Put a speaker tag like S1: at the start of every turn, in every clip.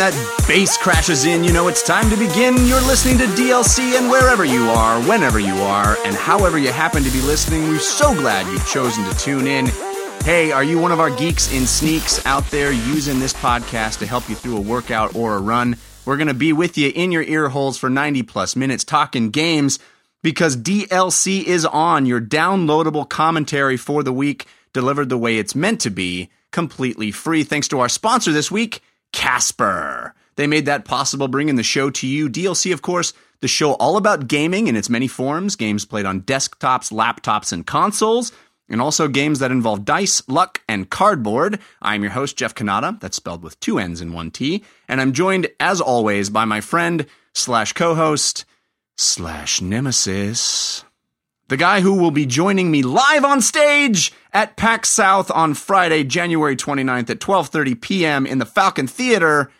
S1: that bass crashes in, you know it's time to begin. You're listening to DLC, and wherever you are, whenever you are, and however you happen to be listening, we're so glad you've chosen to tune in. Hey, are you one of our geeks in sneaks out there using this podcast to help you through a workout or a run? We're going to be with you in your ear holes for 90 plus minutes talking games because DLC is on your downloadable commentary for the week, delivered the way it's meant to be, completely free. Thanks to our sponsor this week, Casper. They made that possible, bringing the show to you. DLC, of course, the show all about gaming in its many forms games played on desktops, laptops, and consoles, and also games that involve dice, luck, and cardboard. I'm your host, Jeff Cannata. That's spelled with two N's and one T. And I'm joined, as always, by my friend slash co host slash nemesis. The guy who will be joining me live on stage at PAX South on Friday, January 29th at 12:30 p.m. in the Falcon Theater,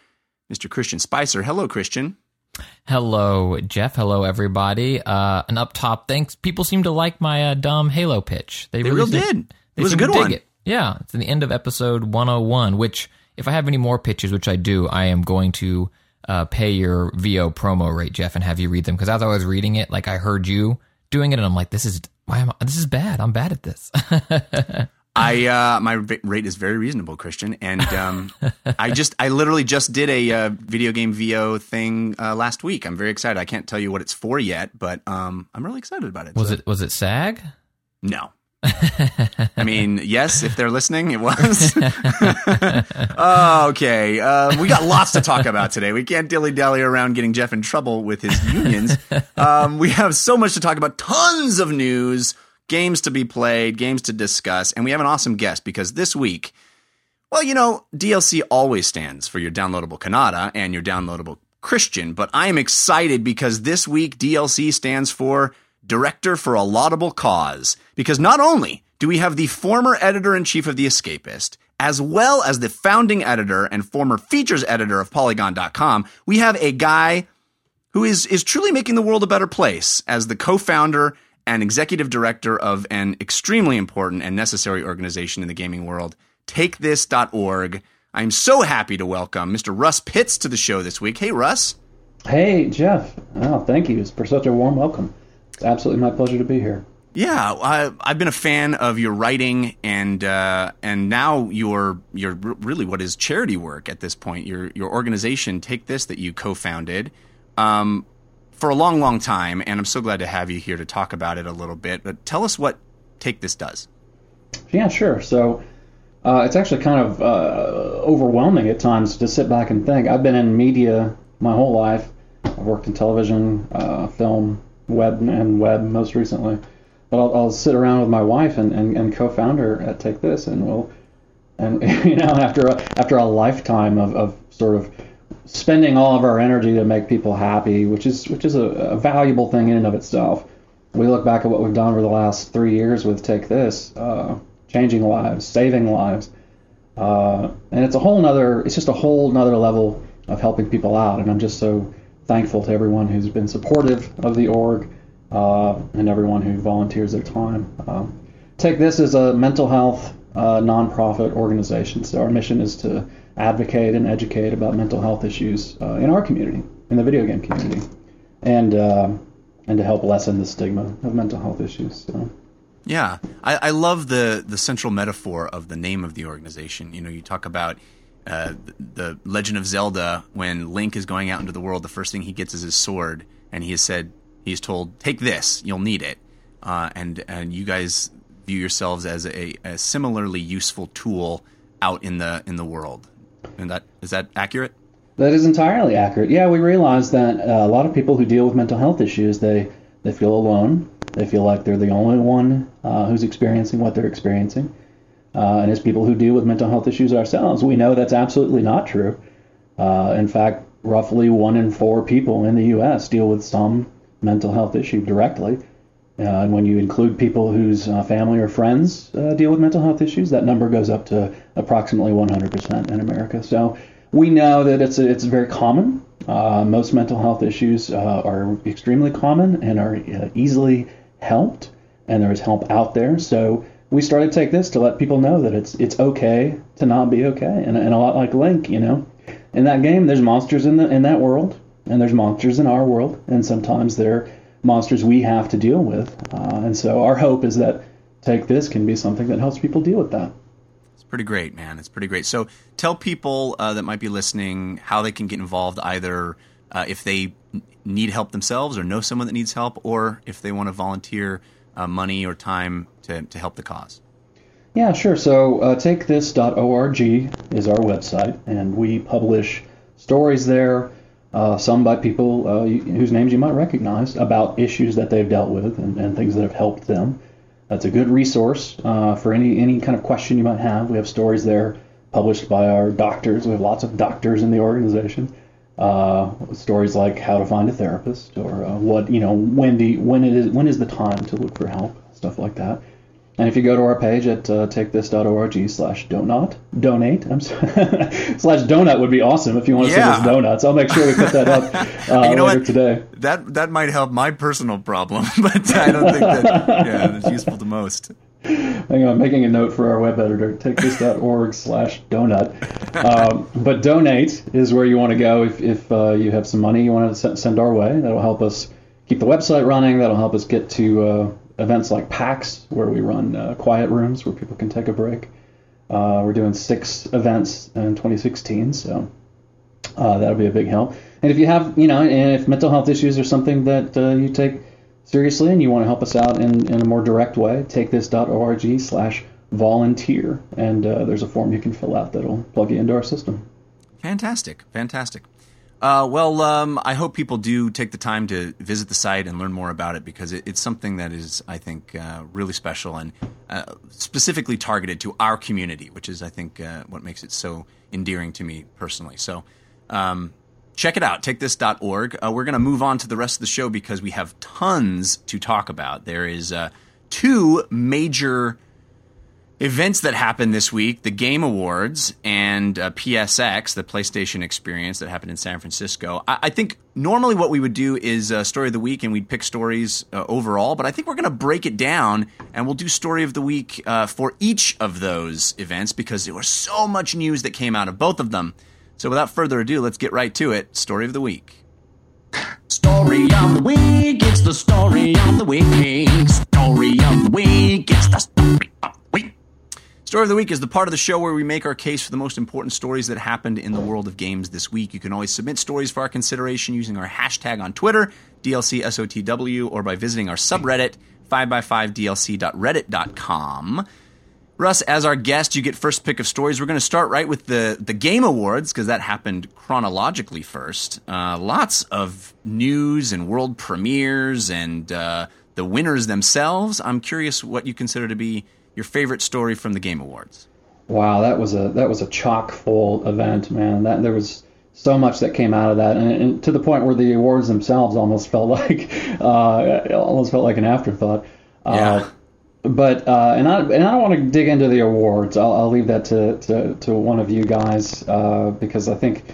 S1: Mr. Christian Spicer. Hello, Christian.
S2: Hello, Jeff. Hello, everybody. Uh, and up top, thanks. People seem to like my uh, dumb Halo pitch.
S1: They, they really did. It was a good one. It.
S2: Yeah, it's in the end of episode 101. Which, if I have any more pitches, which I do, I am going to uh, pay your VO promo rate, Jeff, and have you read them. Because as I was reading it, like I heard you doing it, and I'm like, this is why am I, this is bad. I'm bad at this.
S1: I uh, my rate is very reasonable, Christian, and um, I just I literally just did a uh, video game VO thing uh, last week. I'm very excited. I can't tell you what it's for yet, but um, I'm really excited about it.
S2: Was so. it was it SAG?
S1: No, I mean, yes, if they're listening, it was. oh, okay. Uh, we got lots to talk about today. We can't dilly dally around getting Jeff in trouble with his unions. Um, we have so much to talk about, tons of news, games to be played, games to discuss, and we have an awesome guest because this week, well, you know, DLC always stands for your downloadable Cannata and your downloadable Christian, but I am excited because this week DLC stands for Director for a Laudable Cause, because not only do we have the former editor in chief of The Escapist, as well as the founding editor and former features editor of Polygon.com, we have a guy who is, is truly making the world a better place as the co founder and executive director of an extremely important and necessary organization in the gaming world, TakeThis.org. I'm so happy to welcome Mr. Russ Pitts to the show this week. Hey, Russ.
S3: Hey, Jeff. Oh, thank you for such a warm welcome. It's absolutely my pleasure to be here.
S1: Yeah, I, have been a fan of your writing, and uh, and now you're you're really what is charity work at this point. Your your organization, take this that you co-founded um, for a long, long time, and I'm so glad to have you here to talk about it a little bit. But tell us what take this does.
S3: Yeah, sure. So uh, it's actually kind of uh, overwhelming at times to sit back and think. I've been in media my whole life. I've worked in television, uh, film, web and web most recently. But I'll, I'll sit around with my wife and, and, and co-founder at Take This, and we'll and you know after a, after a lifetime of, of sort of spending all of our energy to make people happy, which is which is a, a valuable thing in and of itself. We look back at what we've done over the last three years with Take This, uh, changing lives, saving lives, uh, and it's a whole nother. It's just a whole nother level of helping people out, and I'm just so thankful to everyone who's been supportive of the org uh, and everyone who volunteers their time. Um, take this as a mental health uh, nonprofit organization. So our mission is to advocate and educate about mental health issues uh, in our community, in the video game community, and uh, and to help lessen the stigma of mental health issues. So.
S1: Yeah, I, I love the the central metaphor of the name of the organization. You know, you talk about uh, the Legend of Zelda, when Link is going out into the world, the first thing he gets is his sword, and he has said, he's told, "Take this, you'll need it." Uh, and and you guys view yourselves as a, a, similarly useful tool out in the in the world. And that is that accurate?
S3: That is entirely accurate. Yeah, we realize that uh, a lot of people who deal with mental health issues they they feel alone. They feel like they're the only one uh, who's experiencing what they're experiencing. Uh, and as people who deal with mental health issues ourselves, we know that's absolutely not true. Uh, in fact, roughly one in four people in the U.S. deal with some mental health issue directly. Uh, and when you include people whose uh, family or friends uh, deal with mental health issues, that number goes up to approximately 100% in America. So we know that it's it's very common. Uh, most mental health issues are extremely common and are easily helped, and there is help out there. So we started to take this to let people know that it's it's okay to not be okay, and, and a lot like Link, you know, in that game, there's monsters in the in that world, and there's monsters in our world, and sometimes they're monsters we have to deal with. Uh, and so our hope is that Take This can be something that helps people deal with that.
S1: It's pretty great, man. It's pretty great. So tell people uh, that might be listening how they can get involved, either uh, if they need help themselves or know someone that needs help, or if they want to volunteer uh, money or time to, to help the cause.
S3: Yeah, sure. So uh, takethis.org is our website, and we publish stories there uh, some by people uh, whose names you might recognize, about issues that they've dealt with and, and things that have helped them. That's a good resource uh, for any any kind of question you might have. We have stories there published by our doctors. We have lots of doctors in the organization. Uh, stories like how to find a therapist or uh, what you know when you, when it is when is the time to look for help, stuff like that. And if you go to our page at uh, takethis.org slash donut, donate, I'm sorry, slash donut would be awesome if you want to yeah. send us donuts. I'll make sure we put that up uh, you know later what? today.
S1: That that might help my personal problem, but I don't think that yeah, that's useful to most.
S3: Hang on, making a note for our web editor, takethis.org slash donut. Um, but donate is where you want to go if, if uh, you have some money you want to send our way. That'll help us keep the website running. That'll help us get to uh, events like PAX, where we run uh, quiet rooms where people can take a break. Uh, we're doing six events in 2016, so uh, that'll be a big help. And if you have, you know, and if mental health issues are something that uh, you take seriously and you want to help us out in, in a more direct way, takethis.org slash volunteer. And uh, there's a form you can fill out that'll plug you into our system.
S1: Fantastic. Fantastic. Uh, well, um, I hope people do take the time to visit the site and learn more about it because it, it's something that is, I think, uh, really special and uh, specifically targeted to our community, which is, I think, uh, what makes it so endearing to me personally. So, um, check it out, takethis.org. Uh, we're going to move on to the rest of the show because we have tons to talk about. There is uh, two major events that happened this week the Game Awards and uh, PSX, the PlayStation Experience that happened in San Francisco. I, I think normally what we would do is uh, Story of the Week and we'd pick stories uh, overall, but I think we're going to break it down and we'll do Story of the Week uh, for each of those events because there was so much news that came out of both of them. So without further ado, let's get right to it. Story of the Week. Story of the week, it's the story of the week. Story of the week, it's the story Story of the Week is the part of the show where we make our case for the most important stories that happened in the world of games this week. You can always submit stories for our consideration using our hashtag on Twitter, DLCSOTW, or by visiting our subreddit, 5x5dlc.reddit.com. Russ, as our guest, you get first pick of stories. We're going to start right with the, the Game Awards because that happened chronologically first. Uh, lots of news and world premieres and uh, the winners themselves. I'm curious what you consider to be your favorite story from the Game Awards.
S3: Wow, that was a that was a chock full event, man. That there was so much that came out of that, and, and to the point where the awards themselves almost felt like uh, almost felt like an afterthought.
S1: Uh, yeah. Uh,
S3: but uh, and I and I don't want to dig into the awards. I'll, I'll leave that to, to, to one of you guys uh, because I think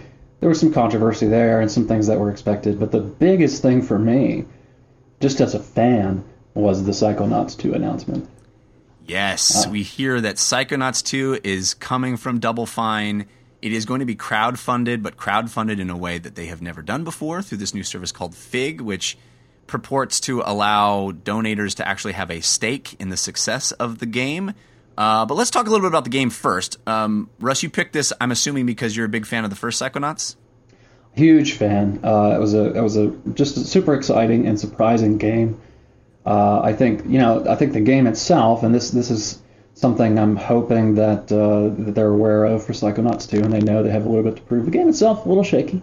S3: there was some controversy there and some things that were expected. But the biggest thing for me, just as a fan, was the Psychonauts 2 announcement.
S1: Yes, we hear that Psychonauts 2 is coming from Double Fine. It is going to be crowdfunded, but crowdfunded in a way that they have never done before through this new service called Fig, which purports to allow donators to actually have a stake in the success of the game. Uh, but let's talk a little bit about the game first. Um, Russ, you picked this, I'm assuming, because you're a big fan of the first Psychonauts.
S3: Huge fan. Uh, it was a it was a just a super exciting and surprising game. Uh, I think you know I think the game itself, and this this is something I'm hoping that, uh, that they're aware of for Psychonauts 2, and they know they have a little bit to prove. The game itself a little shaky,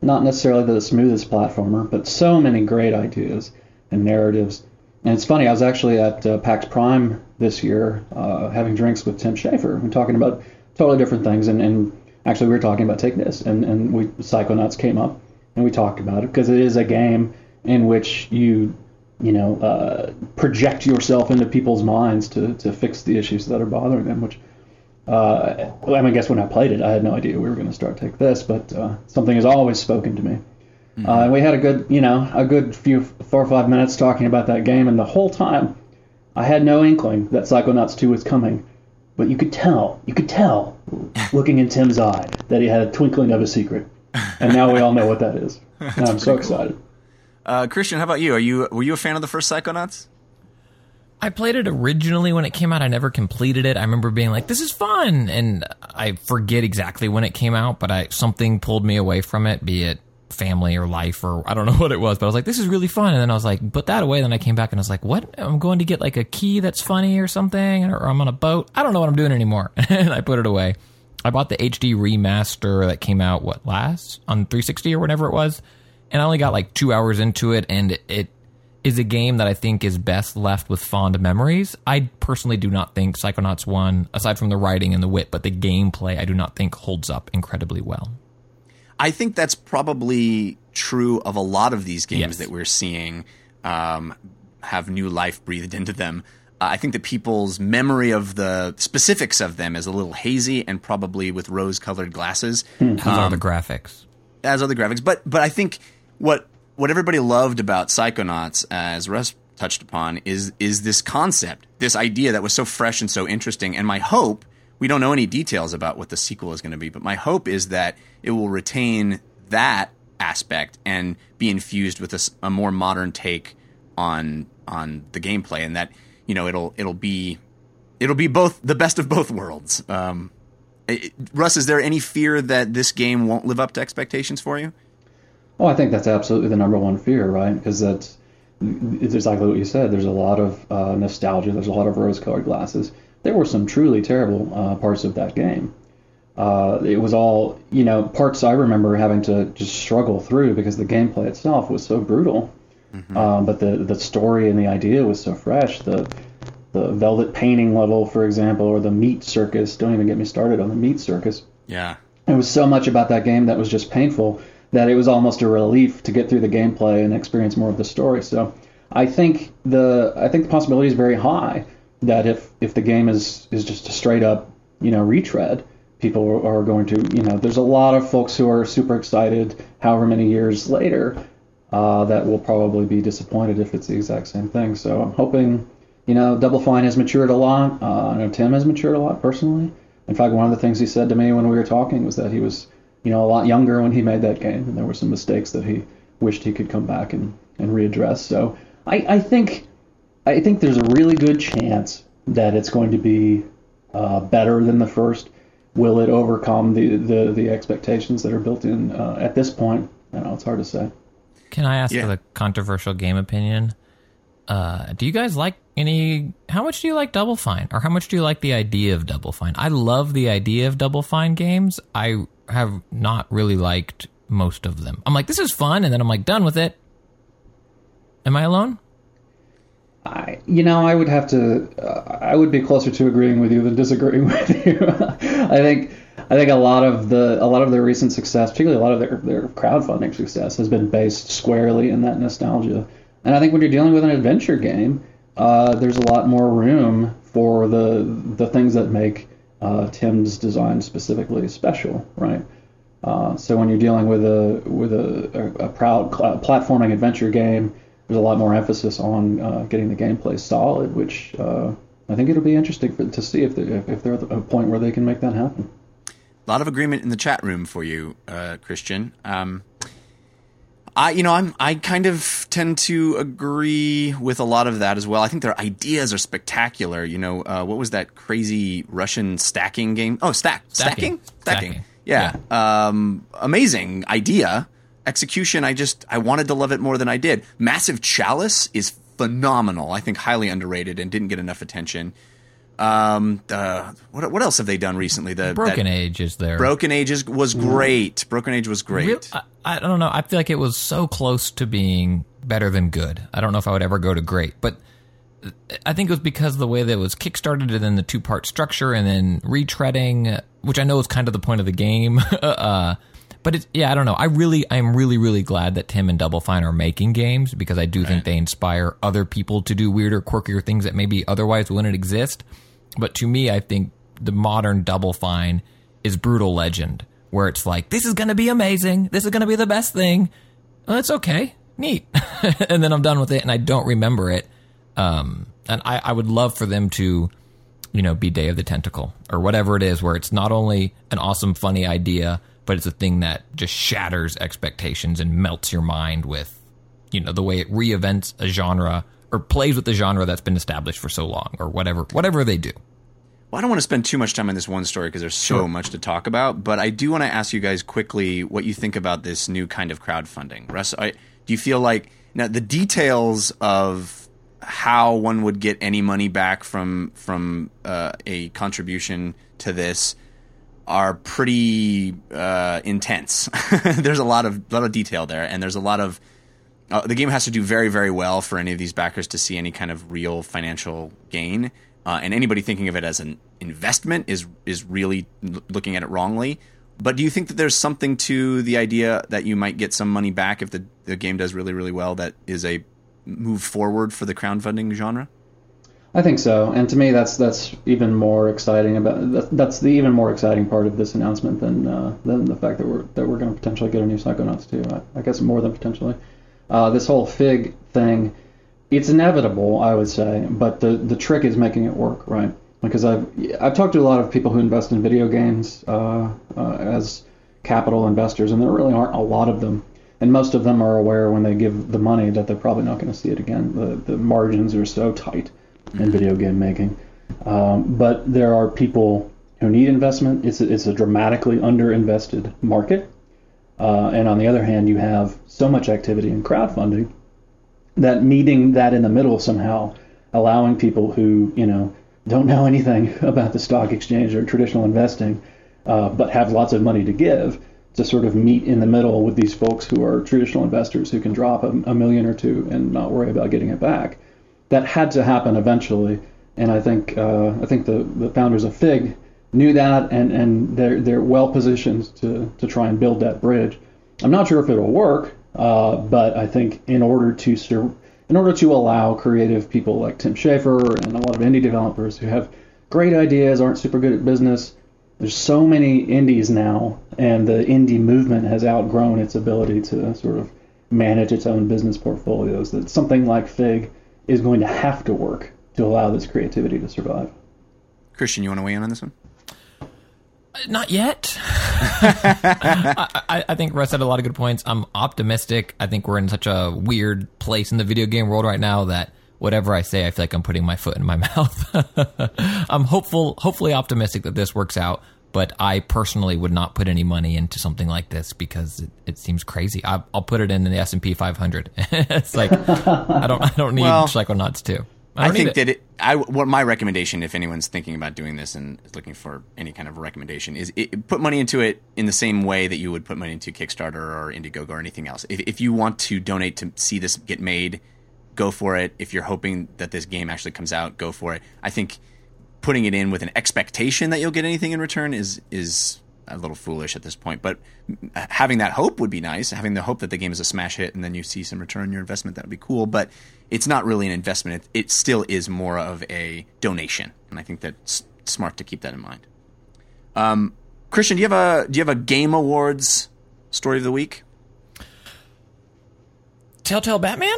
S3: not necessarily the smoothest platformer, but so many great ideas and narratives. And it's funny, I was actually at uh, PAX Prime this year uh, having drinks with Tim Schafer and talking about totally different things. And, and actually, we were talking about Take This, and, and we Psychonauts came up, and we talked about it because it is a game in which you you know, uh, project yourself into people's minds to, to fix the issues that are bothering them. Which, uh, I mean, I guess when I played it, I had no idea we were going to start take this, but uh, something has always spoken to me. Mm-hmm. Uh, we had a good, you know, a good few four or five minutes talking about that game, and the whole time, I had no inkling that Psychonauts 2 was coming but you could tell, you could tell, looking in Tim's eye, that he had a twinkling of a secret, and now we all know what that is. And I'm so excited.
S1: Uh, Christian, how about you? Are you were you a fan of the first Psychonauts?
S2: I played it originally when it came out. I never completed it. I remember being like, "This is fun," and I forget exactly when it came out, but I something pulled me away from it, be it family or life or I don't know what it was, but I was like, "This is really fun," and then I was like, "Put that away." Then I came back and I was like, "What? I'm going to get like a key that's funny or something, or I'm on a boat. I don't know what I'm doing anymore," and I put it away. I bought the HD remaster that came out what last on 360 or whatever it was, and I only got like two hours into it, and it is a game that I think is best left with fond memories. I personally do not think Psychonauts 1, aside from the writing and the wit, but the gameplay, I do not think holds up incredibly well.
S1: I think that's probably true of a lot of these games
S2: Yes.
S1: that we're seeing um, have new life breathed into them. Uh, I think that people's memory of the specifics of them is a little hazy and probably with rose colored glasses.
S2: As are the graphics.
S1: as other graphics. But but I think what what everybody loved about Psychonauts, as Russ touched upon, is is this concept, this idea that was so fresh and so interesting. And my hope, we don't know any details about what the sequel is going to be, but my hope is that it will retain that aspect and be infused with a more modern take on on the gameplay, and that you know it'll it'll be it'll be both the best of both worlds. Um, it- Russ, is there any fear that this game won't live up to expectations for you?
S3: Well, I think that's absolutely the number one fear, right? Because that's it's exactly what you said. There's a lot of uh, nostalgia. There's a lot of rose-colored glasses. There were some truly terrible uh, parts of that game. Uh, it was all, you know, parts I remember having to just struggle through because the gameplay itself was so brutal. Um, but the the story and the idea was so fresh. The the velvet painting level, for example, or the meat circus. Don't even get me started on the meat circus
S1: Yeah.
S3: it was so much about that game that was just painful that it was almost a relief to get through the gameplay and experience more of the story. So I think the I think the possibility is very high that if if the game is is just a straight up you know retread, people are going to you know there's a lot of folks who are super excited. However many years later, uh, that will probably be disappointed if it's the exact same thing. So I'm hoping. You know, Double Fine has matured a lot. Uh, I know Tim has matured a lot personally. In fact, one of the things he said to me when we were talking was that he was, you know, a lot younger when he made that game, and there were some mistakes that he wished he could come back and, and readdress. So I, I think I think there's a really good chance that it's going to be uh, better than the first. Will it overcome the, the, the expectations that are built in uh, at this point? I don't know. It's hard to say.
S2: Can I ask
S1: Yeah.
S2: the controversial game opinion? Uh, do you guys like any? How much do you like Double Fine, or how much do you like the idea of Double Fine? I love the idea of Double Fine games. I have not really liked most of them. I'm like, this is fun, and then I'm like, done with it. Am I alone?
S3: I, you know, I would have to. Uh, I would be closer to agreeing with you than disagreeing with you. I think. I think a lot of the a lot of their recent success, particularly a lot of their their crowdfunding success, has been based squarely in that nostalgia. And I think when you're dealing with an adventure game, uh, there's a lot more room for the the things that make uh, Tim's design specifically special, right? Uh, so when you're dealing with a with a, a, proud cl- platforming adventure game, there's a lot more emphasis on uh, getting the gameplay solid, which uh, I think it'll be interesting for, to see if they're, if- if they're at a point where they can make that happen.
S1: A lot of agreement in the chat room for you, uh, Christian. Um, I, you know, I'm, I kind of tend to agree with a lot of that as well. I think their ideas are spectacular. You know, uh, what was that crazy Russian stacking game? Oh, stack, stacking,
S2: Stacking.
S1: stacking. Yeah, Um, amazing idea. Execution, I just I wanted to love it more than I did. Massive Chalice is phenomenal. I think highly underrated and didn't get enough attention. Um, uh, what what else have they done recently? The
S2: Broken
S1: that-
S2: Age is there.
S1: Broken Ages was great. Broken Age was great.
S2: Real- I, I don't know. I feel like it was so close to being better than good. I don't know if I would ever go to great, but I think it was because of the way that it was kickstarted and then the two part structure and then retreading, which I know is kind of the point of the game. uh, but it's, yeah, I don't know. I really, I'm really, really glad that Tim and Double Fine are making games because I do think they inspire other people to do weirder, quirkier things that maybe otherwise wouldn't exist. But to me, I think the modern Double Fine is Brutal Legend, where it's like, this is going to be amazing. This is going to be the best thing. Well, it's okay. Neat. and then I'm done with it and I don't remember it. Um, and I, I would love for them to you know, be Day of the Tentacle or whatever it is, where it's not only an awesome, funny idea, but it's a thing that just shatters expectations and melts your mind with, you know, the way it reinvents a genre or plays with the genre that's been established for so long or whatever, whatever they do.
S1: Well, I don't want to spend too much time on this one story because there's so
S2: Sure.
S1: much to talk about, but I do want to ask you guys quickly what you think about this new kind of crowdfunding. Russ, I, do you feel like now the details of how one would get any money back from from uh, a contribution to this are pretty uh, intense. there's a lot of lot of detail there, and there's a lot of uh, the game has to do very very well for any of these backers to see any kind of real financial gain. Uh, and anybody thinking of it as an investment is is really l- looking at it wrongly. But do you think that there's something to the idea that you might get some money back if the, the game does really really well? That is a move forward for the crowdfunding genre.
S3: I think so, and to me, that's that's even more exciting about that, that's the even more exciting part of this announcement than uh, than the fact that we're that we're going to potentially get a new Psychonauts too. I, I guess more than potentially. Uh, this whole Fig thing, it's inevitable, I would say, but the the trick is making it work, right? Because I've I've talked to a lot of people who invest in video games uh, uh, as capital investors, and there really aren't a lot of them. And most of them are aware when they give the money that they're probably not going to see it again. The the margins are so tight in video game making. Um, but there are people who need investment. It's a, it's a dramatically underinvested market. Uh, and on the other hand, you have so much activity in crowdfunding that meeting that in the middle somehow, allowing people who you know don't know anything about the stock exchange or traditional investing, uh, but have lots of money to give, to sort of meet in the middle with these folks who are traditional investors who can drop a, a million or two and not worry about getting it back that had to happen eventually. And I think uh, I think the, the founders of Fig knew that, and, and they're they're well positioned to to try and build that bridge. I'm not sure if it'll work, uh, but I think in order to sur- in order to allow creative people like Tim Schafer and a lot of indie developers who have great ideas aren't super good at business. There's so many indies now, and the indie movement has outgrown its ability to sort of manage its own business portfolios. That something like Fig is going to have to work to allow this creativity to survive.
S1: Christian, you want to weigh in on this one?
S2: Uh, not yet. I, I, I think Russ had a lot of good points. I'm optimistic. I think we're in such a weird place in the video game world right now that whatever I say, I feel like I'm putting my foot in my mouth. I'm hopeful, hopefully optimistic that this works out. But I personally would not put any money into something like this because it, it seems crazy. I, I'll put it in the S and P 500. it's like I don't, I don't need
S1: Well,
S2: Psychonauts too.
S1: I,
S2: don't
S1: think
S2: it.
S1: that it. I what my recommendation, if anyone's thinking about doing this and is looking for any kind of recommendation, is it, put money into it in the same way that you would put money into Kickstarter or Indiegogo or anything else. If, if you want to donate to see this get made, go for it. If you're hoping that this game actually comes out, go for it. I think putting it in with an expectation that you'll get anything in return is is a little foolish at this point. But having that hope would be nice. Having the hope that the game is a smash hit and then you see some return on your investment that would be cool. But it's not really an investment. It, it still is more of a donation, and I think that's smart to keep that in mind. Um, Christian, do you have a do you have a Game Awards story of the week?
S2: Telltale Batman.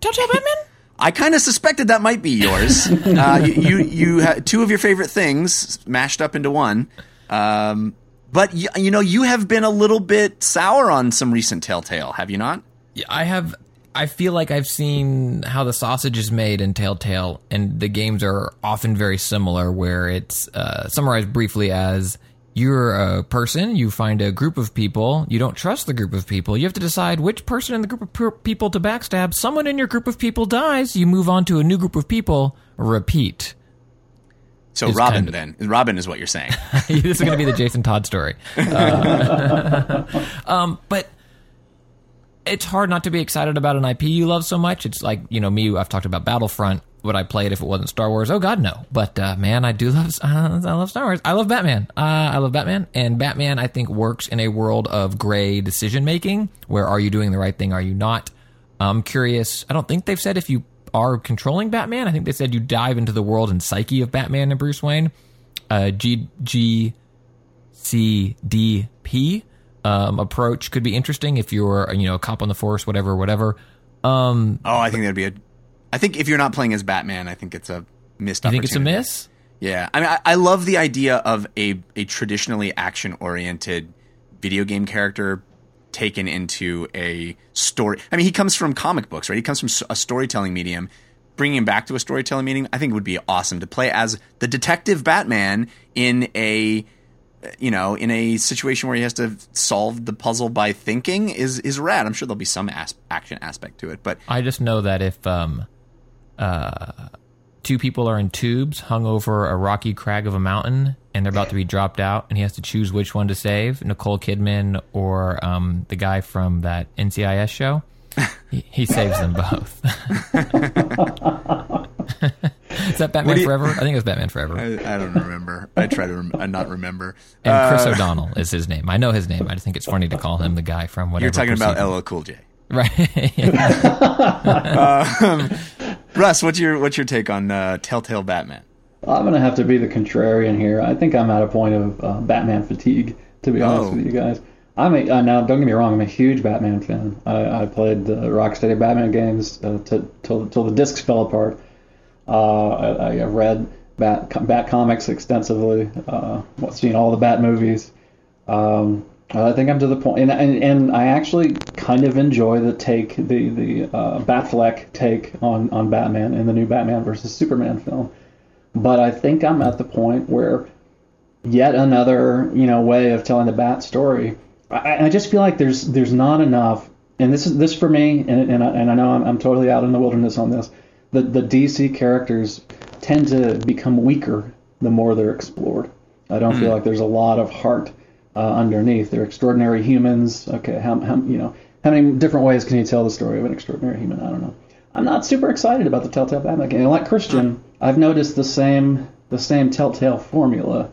S2: Telltale Batman.
S1: I kind of suspected that might be yours. uh, you you, you had two of your favorite things mashed up into one. Um, but you, you know you have been a little bit sour on some recent Telltale, have you not?
S2: Yeah, I have. I feel like I've seen how the sausage is made in Telltale, and the games are often very similar. Where it's uh, summarized briefly as you're a person, you find a group of people, you don't trust the group of people, you have to decide which person in the group of per- people to backstab. Someone in your group of people dies, you move on to a new group of people. Repeat.
S1: So
S2: It's
S1: Robin,
S2: kind
S1: then Robin is what you're saying.
S2: this is going to be the Jason Todd story. Uh, um, but it's hard not to be excited about an IP you love so much. It's like you know me. I've talked about Battlefront. Would I play it if it wasn't Star Wars? Oh God, no. But uh, man, I do love. I love Star Wars. I love Batman. Uh, I love Batman, and Batman I think works in a world of gray decision making. Where are you doing the right thing? Are you not? I'm curious. I don't think they've said if you are controlling Batman. I think they said you dive into the world and psyche of Batman and Bruce Wayne. Uh, G G C D P um, approach could be interesting if you're you know a cop on the force, whatever, whatever. Um,
S1: oh, I think that'd be a. I think if you're not playing as Batman, I think it's a missed.
S2: you think it's a miss?
S1: Yeah, I mean, I, I love the idea of a a traditionally action oriented video game character taken into a story. I mean, he comes from comic books, right? He comes from a storytelling medium. Bringing him back to a storytelling medium, I think would be awesome to play as the detective Batman in a you know in a situation where he has to solve the puzzle by thinking is is rad. I'm sure there'll be some as- action aspect to it, but
S2: I just know that if um, uh, two people are in tubes hung over a rocky crag of a mountain and they're about to be dropped out, and he has to choose which one to save Nicole Kidman or um, the guy from that NCIS show, he, he saves them both. Is that Batman
S1: you-
S2: Forever? I think it was Batman Forever.
S1: I, I don't remember. I try to rem- uh, not remember.
S2: and Chris
S1: Uh,
S2: O'Donnell is his name. I know his name. I just think it's funny to call him the guy from whatever.
S1: You're talking about LL Cool J.
S2: right?
S1: Russ, what's your what's your take on uh, Telltale Batman?
S3: I'm gonna have to be the contrarian here. I think I'm at a point of uh, Batman fatigue, to be honest
S1: Oh.
S3: with you guys. I'm a, uh, now. Don't get me wrong. I'm a huge Batman fan. I, I played the Rocksteady Batman games uh, till till the discs fell apart. Uh, I, I read Bat Bat comics extensively. Uh, seen all the Bat movies. Um, I think I'm to the point, and, and and I actually kind of enjoy the take, the the uh, Batfleck take on on Batman in the new Batman versus Superman film. But I think I'm at the point where yet another you know way of telling the Bat story. I, I just feel like there's there's not enough, and this is this for me, and and I, and I know I'm, I'm totally out in the wilderness on this. The the DC characters tend to become weaker the more they're explored. I don't feel like there's a lot of heart uh, underneath. They're extraordinary humans. Okay, how, how you know how many different ways can you tell the story of an extraordinary human? I don't know. I'm not super excited about the Telltale Batman game. And like Christian, I've noticed the same the same Telltale formula.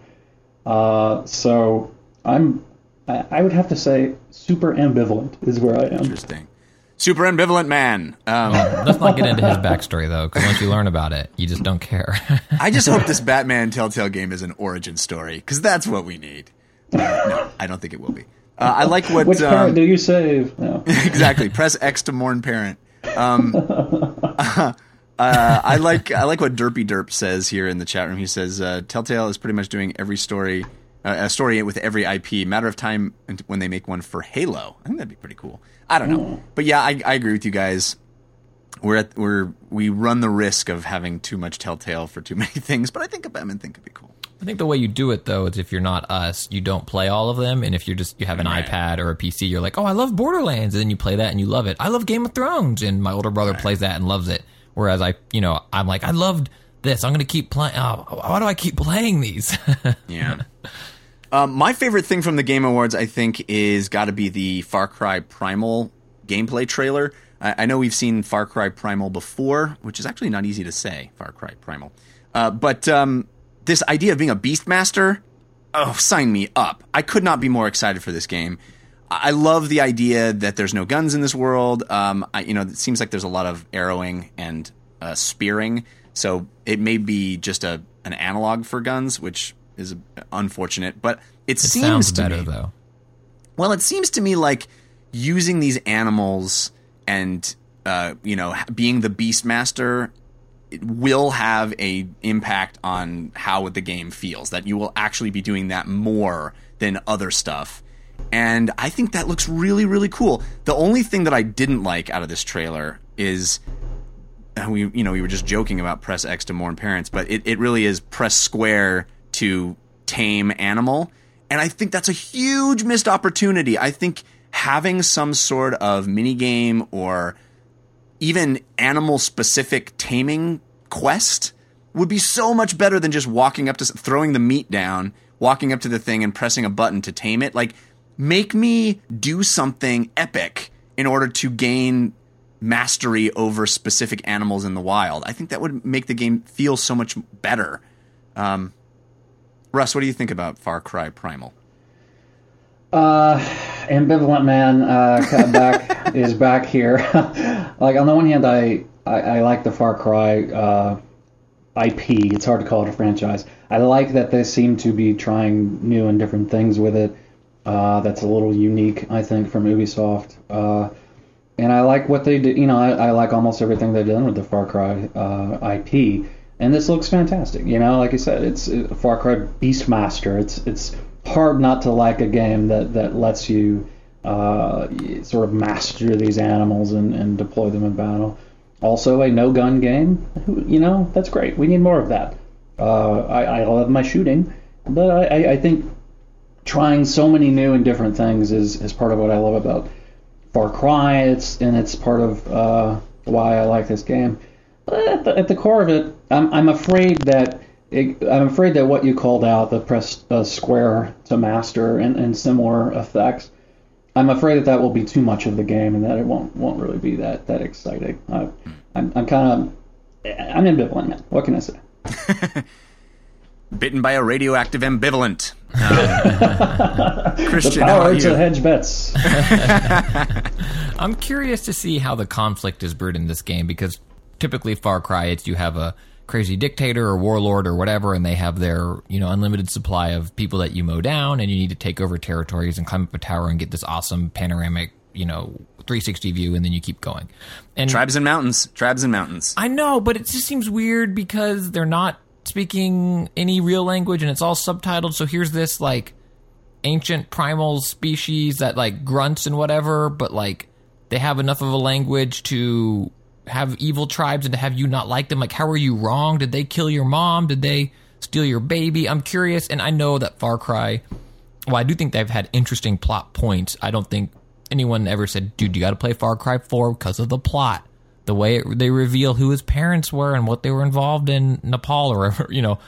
S3: Uh, so I'm I, I would have to say super ambivalent is where I am.
S1: Interesting. Super ambivalent man. Um,
S2: Let's not get into his backstory though, because once you learn about it, you just don't care.
S1: I just hope this Batman Telltale game is an origin story because that's what we need. No, I don't think it will be. Uh, I like what
S3: Which parent
S1: um,
S3: do you save? No.
S1: exactly. Press X to mourn parent. Um, uh, I like I like what Derpy Derp says here in the chat room. He says uh, Telltale is pretty much doing every story, uh, a story with every IP. Matter of time when they make one for Halo. I think that'd be pretty cool. I don't know, but yeah, I, I agree with you guys. We're at we're we run the risk of having too much Telltale for too many things, but I think a Batman thing could be cool.
S2: I think the way you do it though is if you're not us, you don't play all of them, and if you're just you have an
S1: Right.
S2: iPad or a PC, you're like, oh, I love Borderlands, and then you play that and you love it. I love Game of Thrones, and my older brother plays that and loves it. Whereas I, you know, I'm like, I loved this. I'm gonna keep playing. Oh, why do I keep playing these?
S1: Yeah. um, my favorite thing from the Game Awards, I think, is got to be the Far Cry Primal gameplay trailer. I, I know we've seen Far Cry Primal before, which is actually not easy to say, Far Cry Primal. Uh, but um, this idea of being a Beastmaster, oh, sign me up. I could not be more excited for this game. I I love the idea that there's no guns in this world. Um, I, you know, it seems like there's a lot of arrowing and uh, spearing, so it may be just a an analog for guns, which is unfortunate. But it,
S2: it
S1: seems
S2: sounds
S1: to
S2: better
S1: me,
S2: though.
S1: well, it seems to me like using these animals and uh, you know being the Beastmaster it will have a impact on how the game feels. That you will actually be doing that more than other stuff. And I think that looks really, really cool. The only thing that I didn't like out of this trailer is uh, we, you know, we were just joking about press X to mourn parents, but it, it really is press square to tame animal. And I think that's a huge missed opportunity. I think having some sort of mini game or even animal specific taming quest would be so much better than just walking up to throwing the meat down, walking up to the thing and pressing a button to tame it. Like make me do something epic in order to gain mastery over specific animals in the wild. I think that would make the game feel so much better. Um, Russ, what do you think about Far Cry Primal?
S3: Uh, ambivalent man uh, back is back here. like on the one hand, I, I I like the Far Cry uh, IP. It's hard to call it a franchise. I like that they seem to be trying new and different things with it. Uh, that's a little unique, I think, from Ubisoft. Uh, and I like what they did. You know, I, I like almost everything they've done with the Far Cry uh, IP. and this looks fantastic. You know, like I said, it's uh, Far Cry Beastmaster. It's it's hard not to like a game that that lets you uh, sort of master these animals and, and deploy them in battle. Also, a no gun game. You know, that's great. We need more of that. Uh, I, I love my shooting, but I, I think trying so many new and different things is, is part of what I love about Far Cry. It's and it's part of uh, why I like this game. But at the, at the core of it, I'm, I'm afraid that it, I'm afraid that what you called out, the press uh, square to master and, and similar effects, I'm afraid that that will be too much of the game and that it won't won't really be that that exciting. I, I'm, I'm kind of I'm ambivalent. What can I say?
S1: Bitten by a radioactive ambivalent. Um, Christian,
S3: the
S1: how
S3: power
S1: about
S3: to hedge bets.
S2: I'm curious to see how the conflict is brewed in this game because typically Far Cry, it's you have a crazy dictator or warlord or whatever, and they have their you know unlimited supply of people that you mow down, and you need to take over territories and climb up a tower and get this awesome panoramic you know 360 view, and then you keep going. And
S1: Tribes and mountains. Tribes and mountains.
S2: I know, but it just seems weird because they're not speaking any real language and it's all subtitled. So here's this like ancient primal species that like grunts and whatever, but like they have enough of a language to have evil tribes and to have you not like them. Like, how are you wrong? Did they kill your mom? Did they steal your baby? I'm curious, and I know that Far Cry. Well, I do think they've had interesting plot points. I don't think anyone ever said, "Dude, you got to play Far Cry 4 because of the plot." The way it, they reveal who his parents were and what they were involved in Nepal or you know,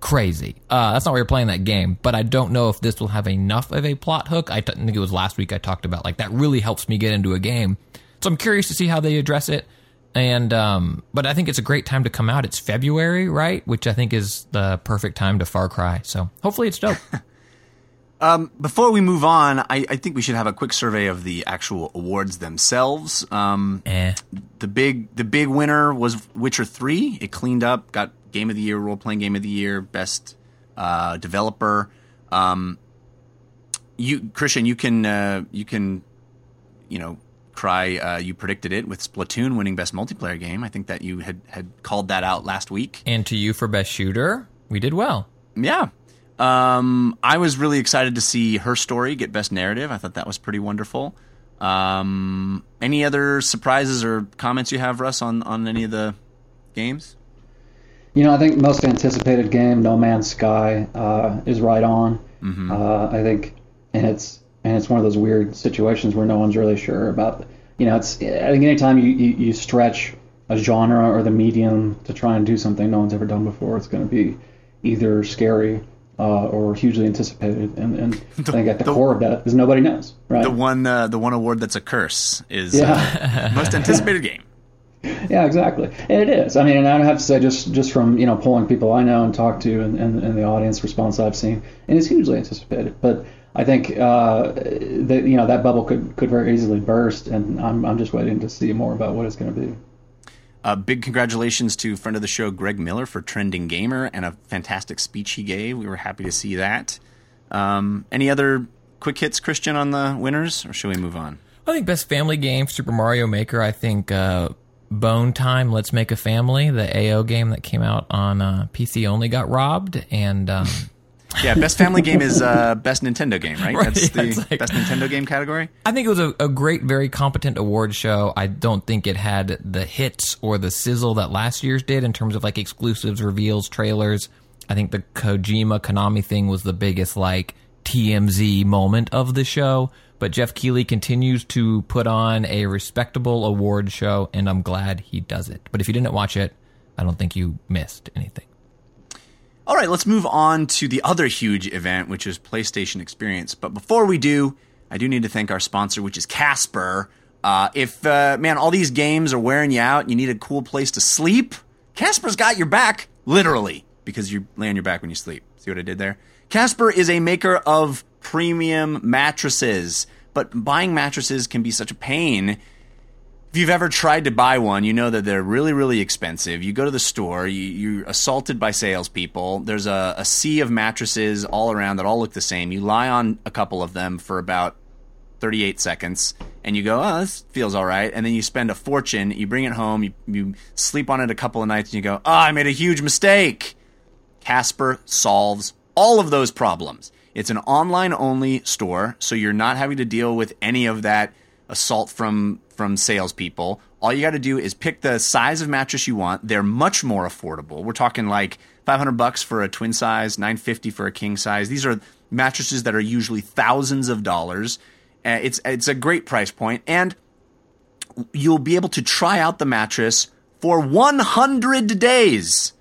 S2: crazy. Uh, that's not why you're playing that game. But I don't know if this will have enough of a plot hook. I think it was last week I talked about like that really helps me get into a game. So I'm curious to see how they address it. And um, but I think it's a great time to come out. It's February, right? Which I think is the perfect time to Far Cry. So hopefully it's dope.
S1: Before we move on, I, I think we should have a quick survey of the actual awards themselves. Um,
S2: eh.
S1: the big the big winner was Witcher Three. It cleaned up, got Game of the Year, Role Playing Game of the Year, Best uh, Developer. Um, you Christian, you can uh, you can you know cry. Uh, you predicted it with Splatoon winning Best Multiplayer Game. I think that you had had called that out last week.
S2: And to you for best shooter, we did well.
S1: Yeah. Um, I was really excited to see her story get best narrative. I thought that was pretty wonderful. Um, any other surprises or comments you have, Russ, on, on any of the games?
S3: You know, I think most anticipated game, No Man's Sky, uh, is right on. Uh, I think, and it's and it's one of those weird situations where no one's really sure about. You know, it's I think anytime you, you, you stretch a genre or the medium to try and do something no one's ever done before, it's going to be either scary uh, or hugely anticipated. And, and I think at the, core of that is nobody knows, right?
S1: The one uh, the one award that's a curse is
S3: Yeah.
S1: uh, most anticipated game.
S3: Yeah, exactly, and it is. I mean, and I have to say, just just from you know polling people I know and talk to, and, and, and the audience response I've seen, and it's hugely anticipated. But I think uh, that you know that bubble could could very easily burst, and I'm I'm just waiting to see more about what it's going to be.
S1: Uh, big congratulations to friend of the show Greg Miller for trending gamer and a fantastic speech he gave. We were happy to see that. Um, any other quick hits, Christian, on the winners, or should we move on?
S2: I think best family game, Super Mario Maker. I think uh, Bone Time, Let's Make a Family, the AO game that came out on uh, PC only, got robbed, and um,
S1: Yeah, best family game is uh, best Nintendo game, right?
S2: Right,
S1: That's
S2: yeah,
S1: the
S2: like-
S1: best Nintendo game category.
S2: I think it was a, a great, very competent award show. I don't think it had the hits or the sizzle that last year's did in terms of like exclusives, reveals, trailers. I think the Kojima Konami thing was the biggest like TMZ moment of the show. But Geoff Keighley continues to put on a respectable award show, and I'm glad he does it. But if you didn't watch it, I don't think you missed anything.
S1: All right, let's move on to the other huge event, which is PlayStation Experience. But before we do, I do need to thank our sponsor, which is Casper. Uh, if uh, man, all these games are wearing you out, and you need a cool place to sleep. Casper's got your back, literally, because you lay on your back when you sleep. See what I did there? Casper is a maker of premium mattresses, but buying mattresses can be such a pain. If you've ever tried to buy one, you know that they're really, really expensive. You go to the store, you, you're assaulted by salespeople. There's a, a sea of mattresses all around that all look the same. You lie on a couple of them for about 38 seconds, and you go, oh, this feels all right. And then you spend a fortune, you bring it home, you, you sleep on it a couple of nights, and you go, oh, I made a huge mistake. Casper solves all of those problems. It's an online only store, so you're not having to deal with any of that assault from from salespeople. All you got to do is pick the size of mattress you want. They're much more affordable. We're talking like 500 bucks for a twin size, 950 for a king size. These are mattresses that are usually thousands of dollars. It's it's a great price point, and you'll be able to try out the mattress for 100 days.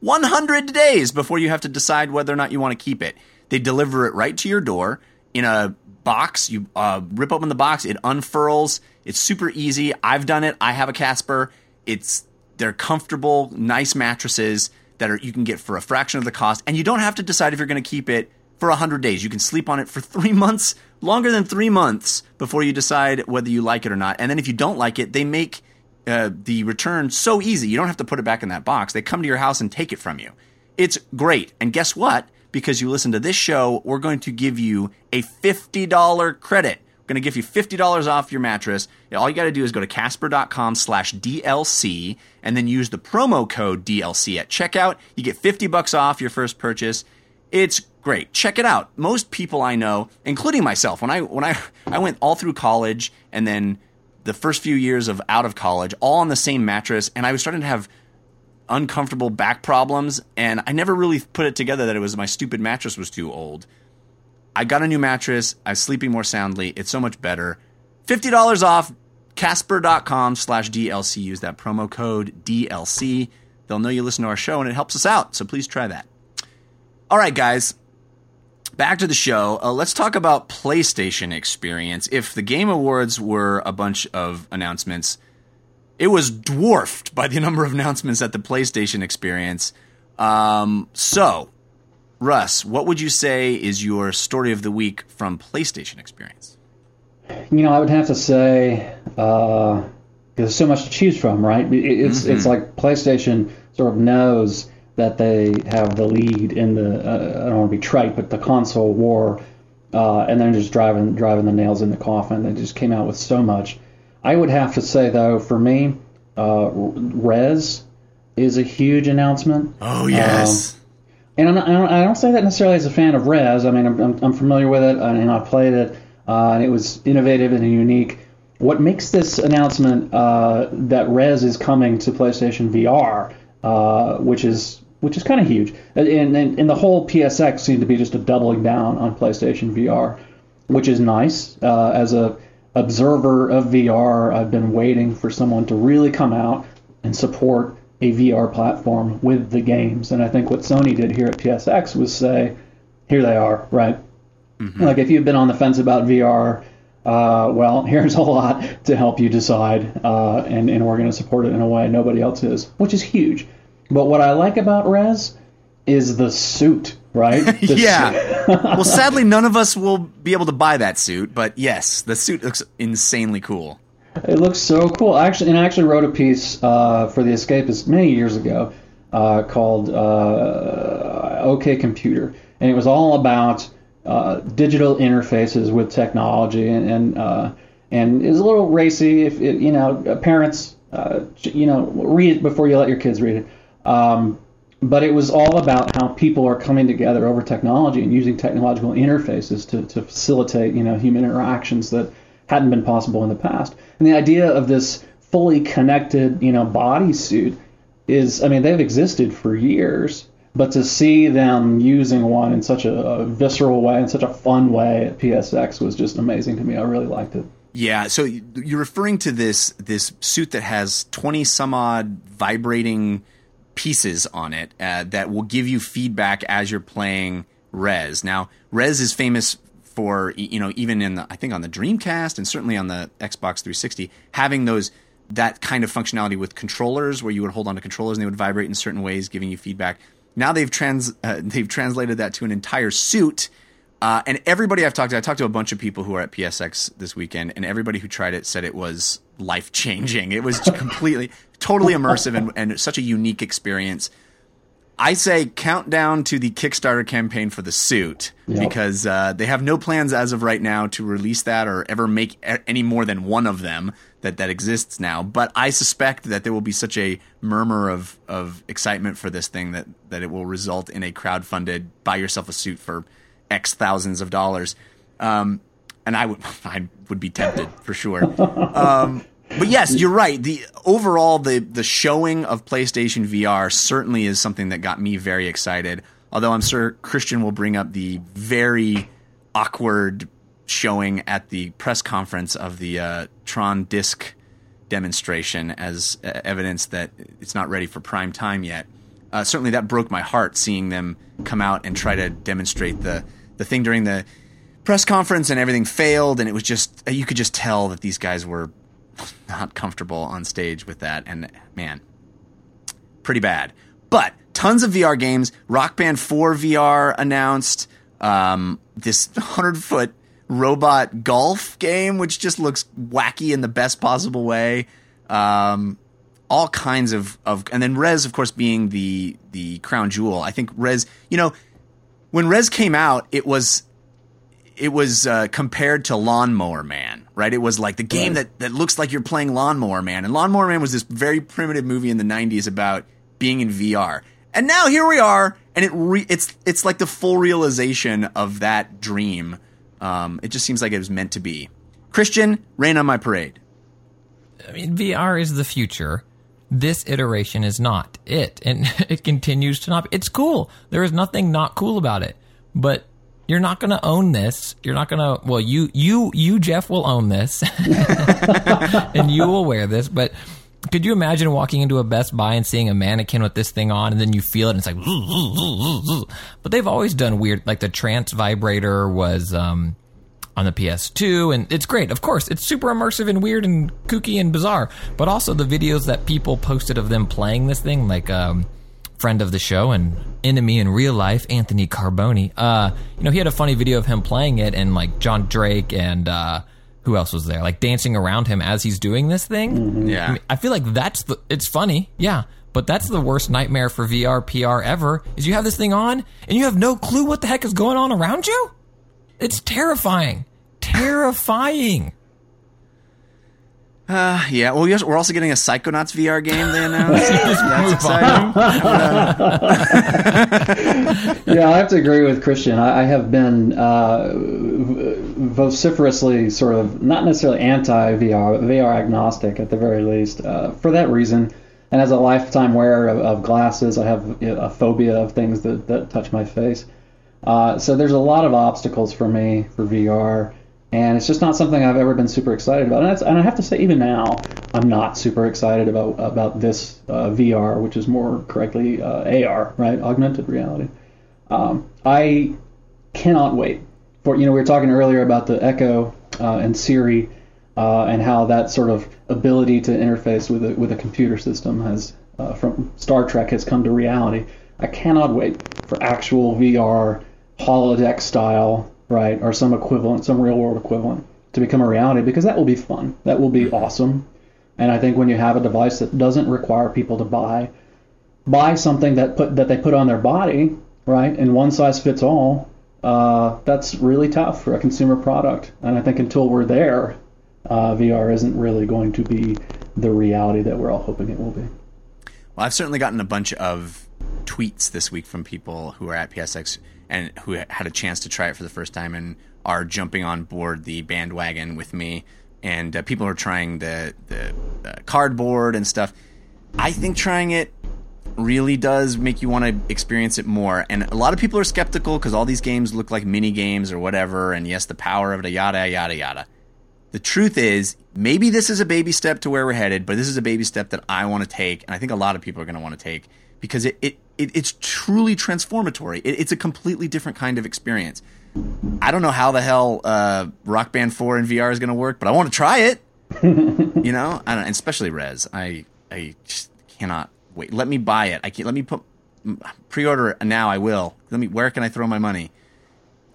S1: 100 days before you have to decide whether or not you want to keep it. They deliver it right to your door in a box. You uh, rip open the box, it unfurls. It's super easy. I've done it. I have a Casper. It's they're comfortable, nice mattresses that are you can get for a fraction of the cost, and you don't have to decide if you're going to keep it for 100 days. You can sleep on it for three months, longer than three months, before you decide whether you like it or not. And then if you don't like it, they make uh, the return so easy. You don't have to put it back in that box. They come to your house and take it from you. It's great. And guess what? Because you listen to this show, we're going to give you a $50 credit. We're going to give you $50 off your mattress. All you got to do is go to casper.com slash DLC and then use the promo code DLC at checkout. You get 50 bucks off your first purchase. It's great. Check it out. Most people I know, including myself, when I when I I went all through college and then the first few years of out of college, all on the same mattress, and I was starting to have uncomfortable back problems, and I never really put it together that it was my stupid mattress was too old. I got a new mattress. I'm sleeping more soundly. It's so much better. Fifty dollars off. Casper.com slash DLC. Use that promo code DLC. They'll know you listen to our show and it helps us out. So please try that. All right, guys. Back to the show. Uh, let's talk about PlayStation experience. If the Game Awards were a bunch of announcements, it was dwarfed by the number of announcements at the PlayStation experience. Um, so, Russ, what would you say is your story of the week from PlayStation experience?
S3: You know, I would have to say uh, there's so much to choose from, right? It's mm-hmm. it's like PlayStation sort of knows that they have the lead in the uh, I don't want to be trite, but the console war, uh, and then just driving driving the nails in the coffin. They just came out with so much. I would have to say though, for me, uh, Rez is a huge announcement.
S1: Oh yes. Um,
S3: and I'm, I don't say that necessarily as a fan of Rez. I mean, I'm, I'm familiar with it and I played it, uh, and it was innovative and unique. What makes this announcement uh, that Rez is coming to PlayStation VR, uh, which is which is kind of huge. And, and, and, the whole PSX seemed to be just a doubling down on PlayStation VR, which is nice. Uh, as a observer of VR, I've been waiting for someone to really come out and support a VR platform with the games. And I think what Sony did here at PSX was say, here they are, right? Mm-hmm. Like if you've been on the fence about VR, uh, well, here's a lot to help you decide, uh, and, and we're going to support it in a way nobody else is, which is huge. But what I like about Rez is the suit, right? The
S1: yeah. Suit. well, sadly, none of us will be able to buy that suit, but yes, the suit looks insanely cool.
S3: It looks so cool. Actually, and I actually wrote a piece uh, for the Escapist many years ago uh, called uh, "OK Computer," and it was all about uh, digital interfaces with technology, and and, uh, and it's a little racy. If it, you know, parents, uh, you know, read it before you let your kids read it. Um, but it was all about how people are coming together over technology and using technological interfaces to, to facilitate, you know, human interactions that hadn't been possible in the past. And the idea of this fully connected, you know, bodysuit is, I mean, they've existed for years, but to see them using one in such a, a visceral way, in such a fun way at PSX was just amazing to me. I really liked it.
S1: Yeah, so you're referring to this this suit that has 20 some odd vibrating pieces on it uh, that will give you feedback as you're playing Rez. Now, Rez is famous for you know even in the I think on the Dreamcast and certainly on the Xbox 360 having those that kind of functionality with controllers where you would hold on to controllers and they would vibrate in certain ways, giving you feedback. Now they've trans uh, they've translated that to an entire suit. Uh, and everybody I've talked to, I talked to a bunch of people who are at PSX this weekend, and everybody who tried it said it was life changing. It was completely, totally immersive and, and such a unique experience. I say countdown to the Kickstarter campaign for the suit
S3: Yep.
S1: because uh, they have no plans as of right now to release that or ever make any more than one of them that that exists now. But I suspect that there will be such a murmur of of excitement for this thing that that it will result in a crowdfunded buy yourself a suit for X thousands of dollars. Um, and I would I would be tempted for sure. Um, but yes, you're right. The overall the the showing of PlayStation VR certainly is something that got me very excited. Although I'm sure Christian will bring up the very awkward showing at the press conference of the uh, Tron disc demonstration as uh, evidence that it's not ready for prime time yet. Uh, certainly, that broke my heart seeing them come out and try to demonstrate the the thing during the press conference, and everything failed, and it was just you could just tell that these guys were not comfortable on stage with that, and man, pretty bad. But tons of VR games. Rock Band 4 VR announced. Um, this 100 foot robot golf game, which just looks wacky in the best possible way. Um, all kinds of, of, and then Rez, of course, being the the crown jewel. I think Rez, you know, when Rez came out, it was it was uh, compared to Lawnmower Man, right? It was like the game that, that looks like you're playing Lawnmower Man. And Lawnmower Man was this very primitive movie in the 90s about being in VR. And now here we are, and it re- it's it's like the full realization of that dream. Um, it just seems like it was meant to be. Christian, rain on my parade.
S2: I mean, VR is the future. This iteration is not it, and it continues to not. It's cool. There is nothing not cool about it, but you're not going to own this. You're not going to. Well, you, you, you, Jeff, will own this, and you will wear this. But could you imagine walking into a Best Buy and seeing a mannequin with this thing on, and then you feel it, and it's like. But they've always done weird, like the trance vibrator was. um on the PS2, and it's great. Of course, it's super immersive and weird and kooky and bizarre. But also the videos that people posted of them playing this thing, like um, friend of the show and enemy in real life, Anthony Carboni. Uh, you know, he had a funny video of him playing it, and like John Drake and uh, who else was there, like dancing around him as he's doing this thing.
S1: Yeah.
S2: I, mean, I feel like that's the. It's funny, yeah. But that's the worst nightmare for VR PR ever. Is you have this thing on and you have no clue what the heck is going on around you. It's terrifying. Terrifying.
S1: Uh, yeah. Well, we're also getting a Psychonauts VR game. They announced. That's exciting.
S3: yeah, I have to agree with Christian. I, I have been uh, vociferously sort of not necessarily anti VR, but VR agnostic at the very least. Uh, for that reason, and as a lifetime wearer of, of glasses, I have you know, a phobia of things that, that touch my face. Uh, so there's a lot of obstacles for me for VR, and it's just not something I've ever been super excited about. And, and I have to say, even now, I'm not super excited about about this uh, VR, which is more correctly uh, AR, right? Augmented reality. Um, I cannot wait for you know we were talking earlier about the Echo uh, and Siri uh, and how that sort of ability to interface with a with a computer system has uh, from Star Trek has come to reality. I cannot wait for actual VR holodeck style, right, or some equivalent, some real world equivalent to become a reality because that will be fun. That will be awesome. And I think when you have a device that doesn't require people to buy buy something that put that they put on their body, right, and one size fits all, uh, that's really tough for a consumer product. And I think until we're there, uh, VR isn't really going to be the reality that we're all hoping it will be.
S1: Well, I've certainly gotten a bunch of tweets this week from people who are at PSX and who had a chance to try it for the first time and are jumping on board the bandwagon with me. And uh, people are trying the the cardboard and stuff. I think trying it really does make you want to experience it more. And a lot of people are skeptical because all these games look like mini games or whatever. And yes, the power of it, yada yada yada. The truth is, maybe this is a baby step to where we're headed, but this is a baby step that I want to take, and I think a lot of people are going to want to take because it, it, it it's truly transformatory. It, it's a completely different kind of experience. I don't know how the hell uh, Rock Band Four in VR is going to work, but I want to try it. you know, I don't, especially Rez. I I just cannot wait. Let me buy it. I can't. Let me put pre-order it now. I will. Let me. Where can I throw my money?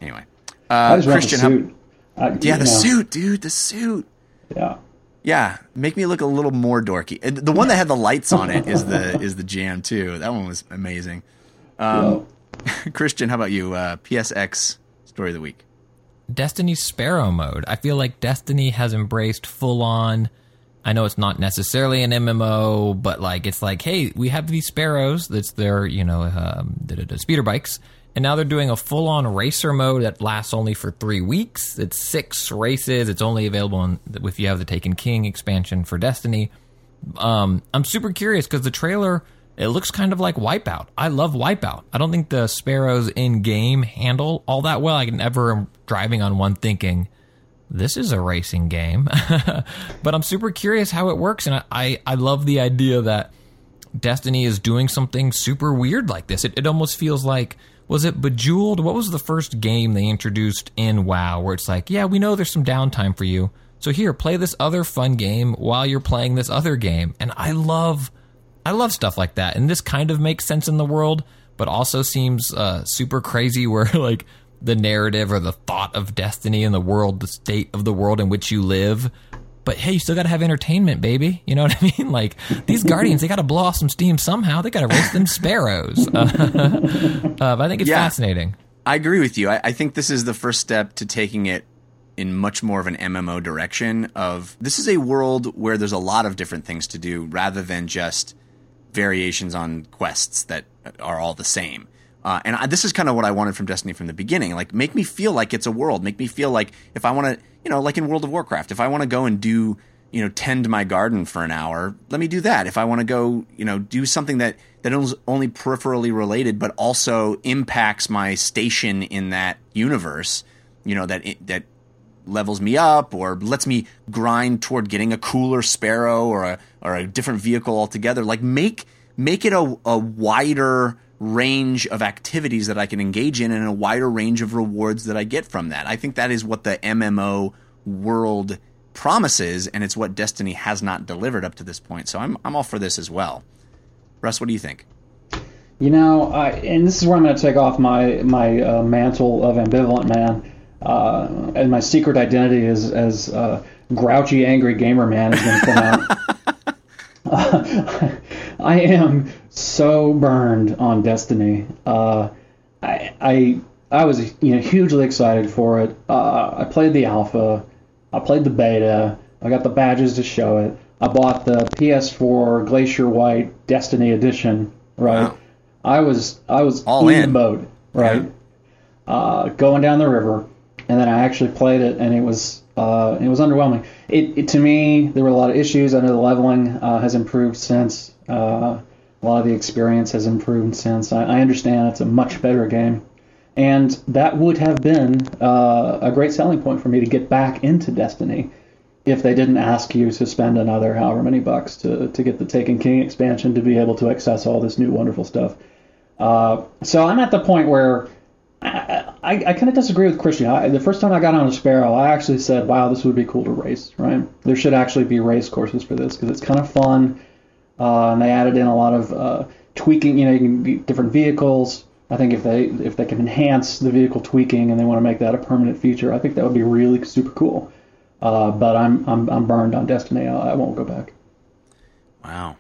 S1: Anyway, uh, Christian, how-.
S3: I,
S1: yeah, the
S3: know,
S1: suit, dude, the suit.
S3: Yeah.
S1: Yeah, make me look a little more dorky. The one that had the lights on it is the is the jam too. That one was amazing.
S3: Um,
S1: Christian, how about you? Uh, PSX story of the week.
S2: Destiny Sparrow mode. I feel like Destiny has embraced full on. I know it's not necessarily an MMO, but like it's like, hey, we have these sparrows. That's their, you know, um, speeder bikes, and now they're doing a full on racer mode that lasts only for three weeks. It's six races. It's only available if you have the Taken King expansion for Destiny. Um, I'm super curious because the trailer it looks kind of like Wipeout. I love Wipeout. I don't think the Sparrows in game handle all that well. I can never am driving on one thinking this is a racing game, but I'm super curious how it works, and I, I, I love the idea that Destiny is doing something super weird like this. It, it almost feels like was it Bejeweled? What was the first game they introduced in WoW where it's like, yeah, we know there's some downtime for you. So here, play this other fun game while you're playing this other game. And I love I love stuff like that, and this kind of makes sense in the world, but also seems uh, super crazy. Where like the narrative or the thought of destiny in the world, the state of the world in which you live. But hey, you still got to have entertainment, baby. You know what I mean? Like these guardians, they got to blow off some steam somehow. They got to race them sparrows. Uh, uh, but I think it's yeah, fascinating.
S1: I agree with you. I, I think this is the first step to taking it in much more of an MMO direction. Of this is a world where there's a lot of different things to do, rather than just variations on quests that are all the same. Uh, and I, this is kind of what I wanted from Destiny from the beginning. Like, make me feel like it's a world. Make me feel like if I want to, you know, like in World of Warcraft, if I want to go and do, you know, tend my garden for an hour, let me do that. If I want to go, you know, do something that that is only peripherally related, but also impacts my station in that universe, you know, that that levels me up or lets me grind toward getting a cooler sparrow or a or a different vehicle altogether. Like make make it a, a wider range of activities that I can engage in and a wider range of rewards that I get from that. I think that is what the MMO world promises, and it's what Destiny has not delivered up to this point. So I'm I'm all for this as well. Russ, what do you think?
S3: You know, I, and this is where I'm going to take off my my uh, mantle of ambivalent man uh, and my secret identity is as uh, grouchy, angry gamer man is going to come out. I am so burned on Destiny. Uh, I, I I was you know hugely excited for it. Uh, I played the alpha, I played the beta, I got the badges to show it. I bought the PS4 Glacier White Destiny Edition. Right, wow. I was I was
S1: all in,
S3: in the boat. Right, yeah. Uh, going down the river and then I actually played it, and it was uh, it was underwhelming. It, it, to me there were a lot of issues. I know the leveling uh, has improved since. Uh, a lot of the experience has improved since. I, I, understand it's a much better game, and that would have been uh, a great selling point for me to get back into Destiny if they didn't ask you to spend another however many bucks to, to get the Taken King expansion to be able to access all this new wonderful stuff. Uh, so I'm at the point where I, I, I kind of disagree with Christian. I, the first time I got on a Sparrow, I actually said, "Wow, this would be cool to race." Right? There should actually be race courses for this because it's kind of fun, uh, and they added in a lot of uh, tweaking. You know, you can get different vehicles. I think if they if they can enhance the vehicle tweaking and they want to make that a permanent feature, I think that would be really super cool. Uh, but I'm I'm I'm burned on Destiny. I, I won't go back.
S1: Wow.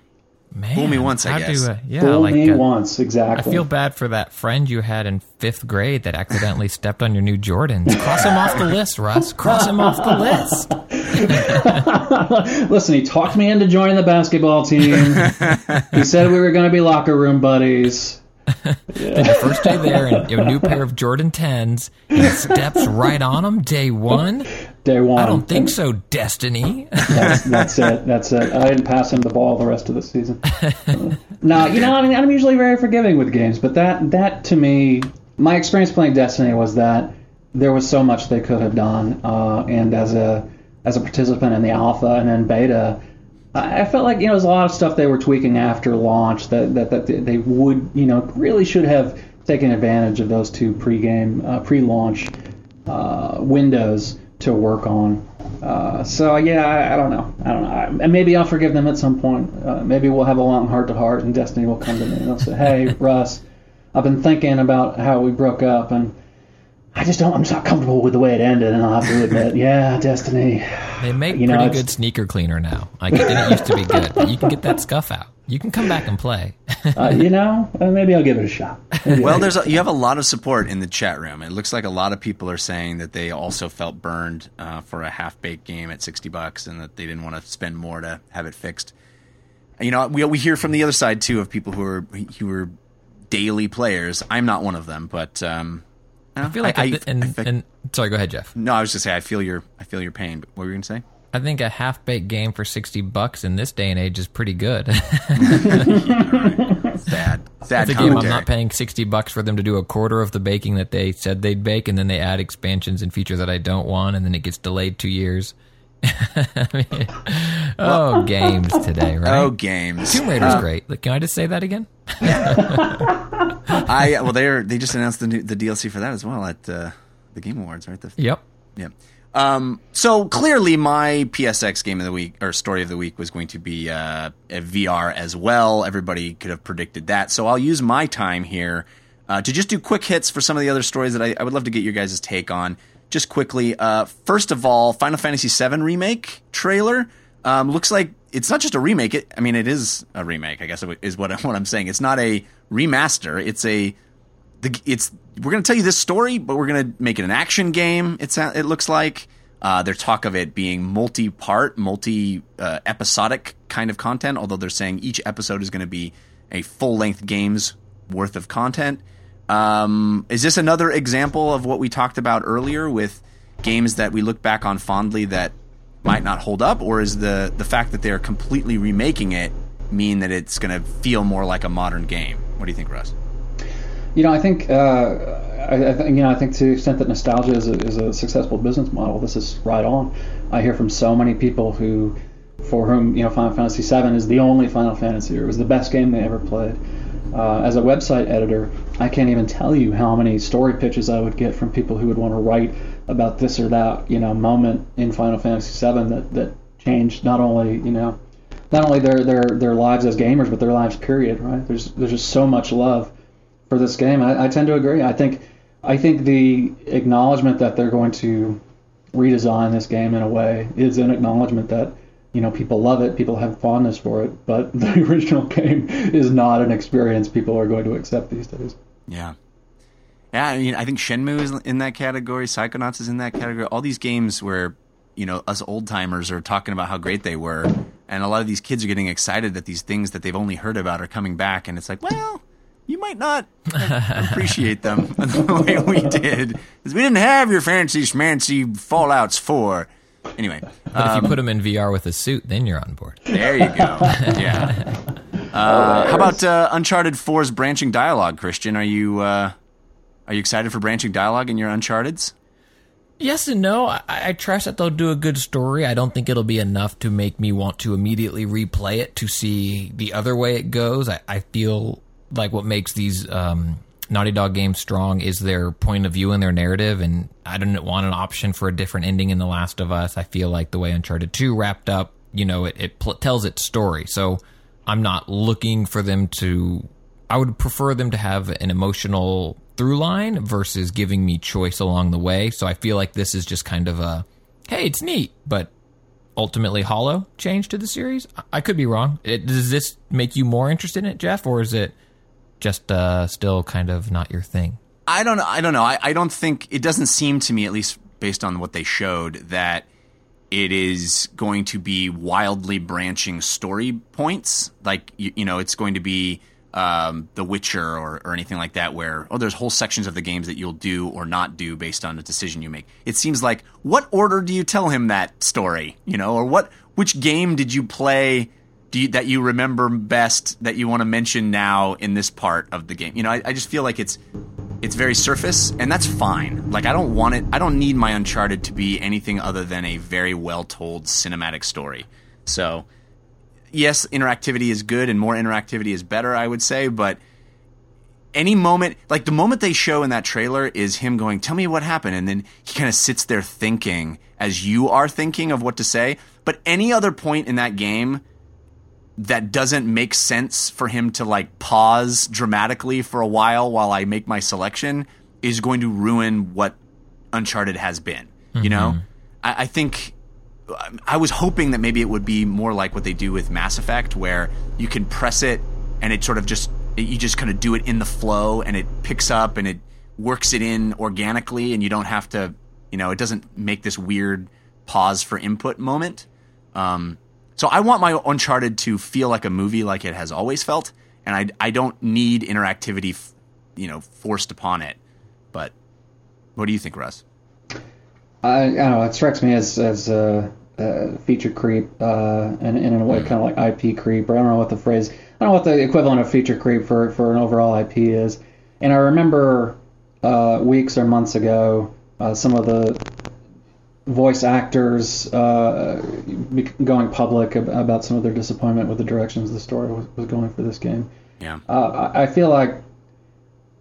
S2: Man,
S1: Fool me once, I guess.
S2: Do, yeah,
S3: Fool
S2: like
S3: me uh, once, exactly.
S2: I feel bad for that friend you had in fifth grade that accidentally stepped on your new Jordans. Cross him off the list, Russ. Cross him off the
S3: list. Listen, he talked me into joining the basketball team. he said we were going to be locker room buddies.
S2: Yeah. your first day there, and your new pair of Jordan 10s, he steps right on them day one.
S3: Day one.
S2: I don't think so, Destiny.
S3: that's, that's, it. That's it. I didn't pass him the ball the rest of the season. No, you know, I mean, I'm usually very forgiving with games, but that, that to me, my experience playing Destiny was that there was so much they could have done, uh, and as a as a participant in the alpha and then beta, I felt like you know there's a lot of stuff they were tweaking after launch that that, that they would you know really should have taken advantage of those two pre-game uh, pre-launch uh, windows to work on. Uh, so yeah, I, I, don't know. I don't know. I, and maybe I'll forgive them at some point. Uh, maybe we'll have a long heart to heart, and Destiny will come to me and they'll say, "Hey, Russ, I've been thinking about how we broke up, and I just don't. I'm just not comfortable with the way it ended, and I'll have to admit, yeah, Destiny.
S2: They make you know, pretty good sneaker cleaner now. Like it didn't used to be good, but you can get that scuff out. You can come back and play.
S3: uh, you know, uh, maybe I'll give it a shot. Maybe
S1: Well, there's a, you have a lot of support in the chat room. It looks like a lot of people are saying that they also felt burned uh, for a half baked game at sixty bucks, and that they didn't want to spend more to have it fixed. You know, we we hear from the other side too of people who are who are daily players. I'm not one of them, but um,
S2: I feel like,
S1: I,
S2: and,
S1: I think-
S2: and sorry, go ahead, Jeff.
S1: no, I was just say I feel your I feel your pain. But what were you gonna say?
S2: I think a half baked game for sixty bucks in this day and age is pretty good.
S1: Sad, sad
S2: the game I'm not paying sixty bucks for them to do a quarter of the baking that they said they'd bake, and then they add expansions and features that I don't want, and then it gets delayed two years. I mean, oh, games today, right?
S1: Oh, games.
S2: Tomb Raider's uh, great. Like, Can I just say that again?
S1: I well, they're they just announced the new, the DLC for that as well at uh, the Game Awards, right? The,
S2: Yep.
S1: Yeah. Um, so clearly, my PSX game of the week or story of the week was going to be uh, a VR as well. Everybody could have predicted that. So I'll use my time here uh, to just do quick hits for some of the other stories that I, I would love to get your guys' take on. Just quickly, uh, first of all, Final Fantasy VII remake trailer um, looks like it's not just a remake. It, I mean, it is a remake. I guess is what what I'm saying. It's not a remaster. It's a the it's we're going to tell you this story, but we're going to make it an action game. It's it looks like uh, there's talk of it being multi-part, multi-episodic kind of content. Although they're saying each episode is going to be a full-length game's worth of content. Um, is this another example of what we talked about earlier with games that we look back on fondly that might not hold up, or is the the fact that they're completely remaking it mean that it's going to feel more like a modern game? What do you think, Russ?
S3: You know, I think, uh, I, I think, you know, I think to the extent that nostalgia is a, is a successful business model, this is right on. I hear from so many people who, for whom, you know, Final Fantasy VII is the only Final Fantasy, or it was the best game they ever played. Uh, as a website editor, I can't even tell you how many story pitches I would get from people who would want to write about this or that, you know, moment in Final Fantasy VII that, that changed not only, you know, not only their, their, their lives as gamers, but their lives period, right? There's, there's just so much love for this game. I, I tend to agree. I think I think the acknowledgement that they're going to redesign this game in a way is an acknowledgement that you know people love it, people have fondness for it, but the original game is not an experience people are going to accept these days.
S1: Yeah. Yeah, I mean, I think Shenmue is in that category. Psychonauts is in that category. All these games where you know us old timers are talking about how great they were, and a lot of these kids are getting excited that these things that they've only heard about are coming back, and it's like, well, you might not appreciate them the way we did because we didn't have your fancy schmancy Fallout's four. Anyway,
S2: But if you put them in VR with a suit, then you're on board.
S1: there you go. Yeah. Uh, how about uh, Uncharted 4's branching dialogue, Christian? Are you uh, are you excited for branching dialogue in your Uncharted's?
S2: Yes and no. I, I trust that they'll do a good story. I don't think it'll be enough to make me want to immediately replay it to see the other way it goes. I, I feel like what makes these um, Naughty Dog games strong is their point of view and their narrative, and I didn't want an option for a different ending in The Last of Us. I feel like the way Uncharted 2 wrapped up, you know, it, it pl- tells its story. So I'm not looking for them to. I would prefer them to have an emotional through line versus giving me choice along the way. So I feel like this is just kind of a, hey, it's neat, but ultimately hollow change to the series. I- could be wrong. It, does this make you more interested in it, Jeff, or is it just uh, still kind of not your thing?
S1: I don't know. I don't know. I, I don't think it doesn't seem to me, at least based on what they showed, that it is going to be wildly branching story points. Like you, you know, it's going to be um, The Witcher or, or anything like that, where oh, there's whole sections of the games that you'll do or not do based on a decision you make. It seems like what order do you tell him that story? You know, or what which game did you play? You, that you remember best that you want to mention now in this part of the game? You know, I, I just feel like it's it's very surface, and that's fine. Like I don't want it. I don't need my Uncharted to be anything other than a very well told cinematic story. So, yes, interactivity is good, and more interactivity is better. I would say, but any moment, like the moment they show in that trailer, is him going, "Tell me what happened," and then he kind of sits there thinking as you are thinking of what to say. But any other point in that game that doesn't make sense for him to like pause dramatically for a while while I make my selection is going to ruin what Uncharted has been. You know, mm-hmm. I, I think I was hoping that maybe it would be more like what they do with Mass Effect, where you can press it and it sort of just you just kind of do it in the flow and it picks up and it works it in organically and you don't have to you know it doesn't make this weird pause for input moment. Um, so I want my Uncharted to feel like a movie, like it has always felt, and I I don't need interactivity, you know, forced upon it. But what do you think, Russ?
S3: I, I don't know. It strikes me as as a, a feature creep, uh, and, and in a way, kind of like IP creep. Or I don't know what the phrase. I don't know what the equivalent of feature creep for for an overall IP is. And I remember uh, weeks or months ago, uh, some of the voice actors uh, going public about some of their disappointment with the directions the story was, was going for this game.
S1: Yeah.
S3: Uh, I feel like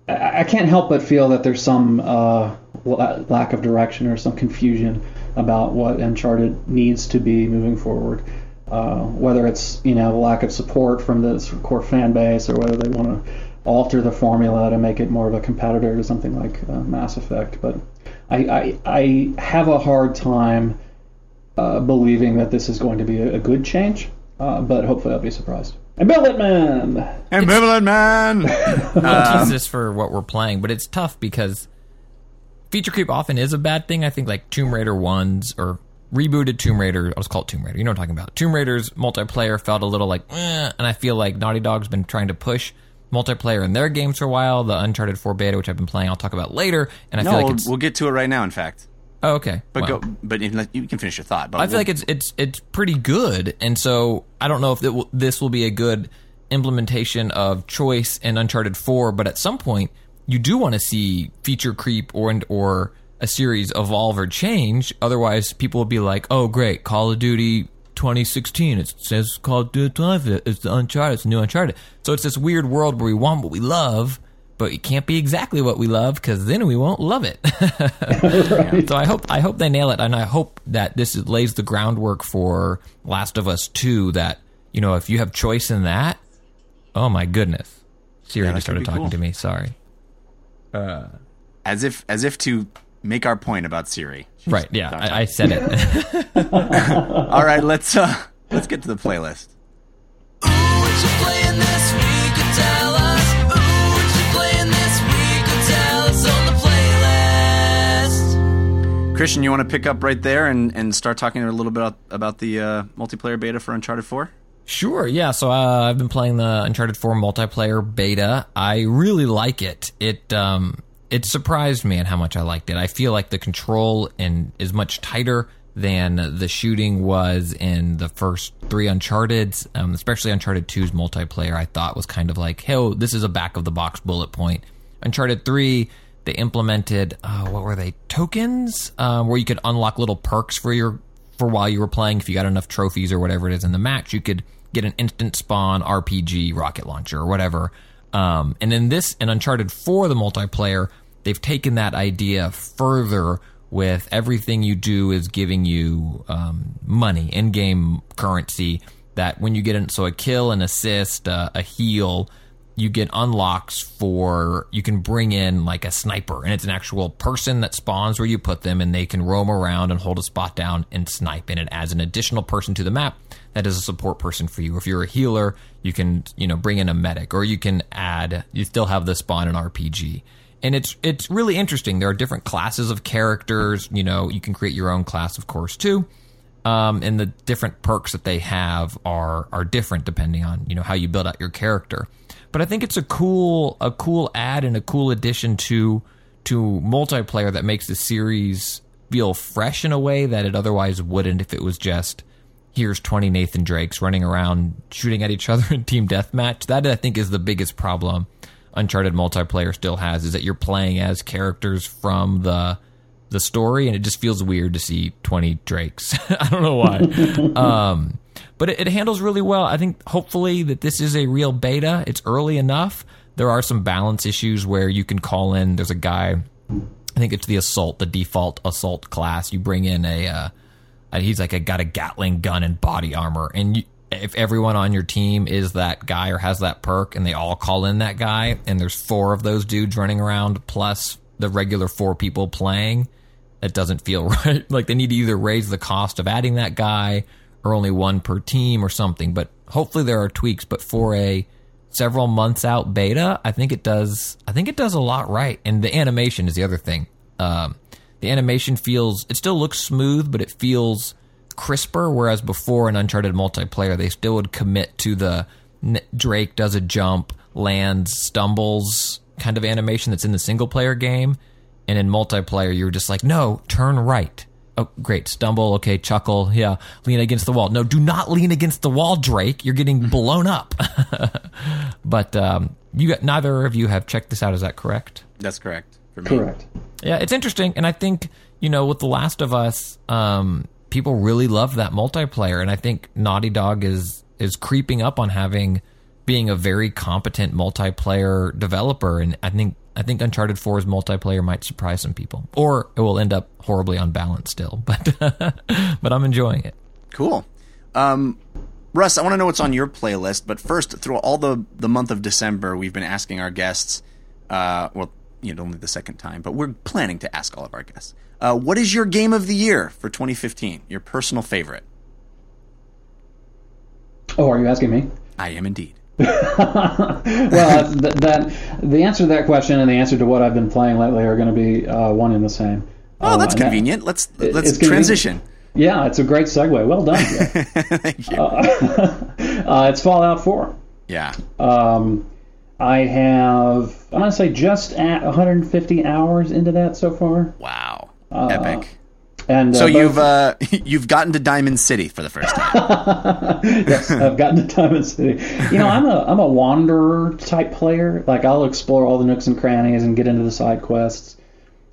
S3: I can't help but feel that there's some uh, lack of direction or some confusion about what Uncharted needs to be moving forward. Uh, whether it's you know the lack of support from the core fan base, or whether they want to alter the formula to make it more of a competitor to something like uh, Mass Effect. But I, I, I have a hard time uh, believing that this is going to be a, a good change. Uh, but hopefully I'll be surprised. Ambivalent Man.
S1: Ambivalent Man.
S2: I'll tease this for what we're playing, but it's tough because feature creep often is a bad thing. I think like Tomb Raider ones or rebooted Tomb Raider. I was called Tomb Raider. You know what I'm talking about. Tomb Raider's multiplayer felt a little like, eh, and I feel like Naughty Dog's been trying to push multiplayer in their games for a while. The Uncharted 4 beta, which I've been playing, I'll talk about later. And I
S1: no,
S2: feel like it's
S1: we'll get to it right now. In fact.
S2: Oh, okay.
S1: But
S2: Well.
S1: go. But you can finish your thought. But
S2: I feel
S1: we'll-
S2: like it's it's it's pretty good, and so I don't know if it will, this will be a good implementation of choice in Uncharted Four. But at some point, you do want to see feature creep or and or a series evolve or change. Otherwise, people will be like, "Oh, great, Call of Duty 2016. It says Call of Duty 5. It's the Uncharted. It's the new Uncharted." So it's this weird world where we want what we love. But it can't be exactly what we love because then we won't love it. So I hope I hope they nail it, and I hope that this is- lays the groundwork for Last of Us Two. That you know, if you have choice in that, oh my goodness, Siri
S1: Yeah,
S2: just started talking
S1: cool.
S2: to me. Sorry.
S1: As if as if to make our point about Siri.
S2: Right? Yeah, I, I said it.
S1: All right, let's uh let's get to the playlist.
S4: Ooh, what you playing this week? Could tell us. Ooh, what you playing this week? Could tell us on the playlist.
S1: Christian, you want to pick up right there and, and start talking a little bit about, about the uh, multiplayer beta for Uncharted 4?
S2: Sure, yeah. So uh, I've been playing the Uncharted 4 multiplayer beta. I really like it. It um, it surprised me at how much I liked it. I feel like the control and is much tighter than the shooting was in the first three Uncharted's, um, especially Uncharted 2's multiplayer. I thought was kind of like, hey, oh, this is a back of the box bullet point. Uncharted 3, they implemented uh, what were they tokens um, where you could unlock little perks for your for while you were playing. If you got enough trophies or whatever it is in the match, you could get an instant spawn RPG rocket launcher or whatever. Um, and in this, in Uncharted 4, the multiplayer, they've taken that idea further with everything you do is giving you um, money, in game currency. That when you get in, so a kill, an assist, uh, a heal, you get unlocks for you can bring in like a sniper and it's an actual person that spawns where you put them and they can roam around and hold a spot down and snipe and it adds an additional person to the map that is a support person for you. If you're a healer you can you know bring in a medic or you can add you still have the spawn an rpg and it's it's really interesting. There are different classes of characters you know you can create your own class of course too. Um, and the different perks that they have are are different depending on you know how you build out your character. But I think it's a cool a cool add and a cool addition to to multiplayer that makes the series feel fresh in a way that it otherwise wouldn't if it was just here's 20 Nathan Drakes running around shooting at each other in team deathmatch. That I think is the biggest problem Uncharted multiplayer still has is that you're playing as characters from the the story and it just feels weird to see 20 drakes. I don't know why. Um, but it, it handles really well. I think hopefully that this is a real beta. It's early enough. There are some balance issues where you can call in. There's a guy i think it's the assault the default assault class. You bring in a uh, he's like a got a gatling gun and body armor and you, if everyone on your team is that guy or has that perk and they all call in that guy and there's four of those dudes running around plus the regular four people playing that doesn't feel right. like they need to either raise the cost of adding that guy or only one per team or something. But hopefully there are tweaks. But for a several months out beta, I think it does. I think it does a lot right. And the animation is the other thing. Um, the animation feels. It still looks smooth, but it feels crisper. Whereas before in Uncharted multiplayer, they still would commit to the Drake does a jump, lands, stumbles kind of animation that's in the single player game. And in multiplayer, you're just like, no, turn right. Oh, great. Stumble. Okay. Chuckle. Yeah. Lean against the wall. No, do not lean against the wall, Drake. You're getting blown up. but um, you got, neither of you have checked this out. Is that correct?
S1: That's correct for me.
S3: Correct.
S2: Yeah, it's interesting, and I think you know with The Last of Us, um, people really love that multiplayer, and I think Naughty Dog is is creeping up on having being a very competent multiplayer developer, and I think I think Uncharted 4's multiplayer might surprise some people, or it will end up horribly unbalanced still, but but I'm enjoying it.
S1: Cool. Um, Russ, I want to know what's on your playlist, but first, through all the the month of December, we've been asking our guests. Uh, well, you know, only the second time, but we're planning to ask all of our guests. Uh, what is your game of the year for 2015? Your personal favorite?
S3: Oh, are you asking me?
S1: I am indeed.
S3: well, that's, that, that the answer to that question and the answer to what I've been playing lately are going to be uh, one and the same.
S1: Oh, that's
S3: that-
S1: convenient. Let's let's
S3: convenient.
S1: transition.
S3: yeah, it's a great segue. Well done.
S1: Thank you.
S3: uh, it's Fallout 4.
S1: yeah.
S3: Um, I have, I'm going to say just at 150 hours into that so far.
S1: Wow. Epic.
S3: And uh,
S1: So you've uh, you've gotten to Diamond City for the first time.
S3: yes, I've gotten to Diamond City. You know, I'm a I'm a wanderer type player. Like I'll explore all the nooks and crannies and get into the side quests.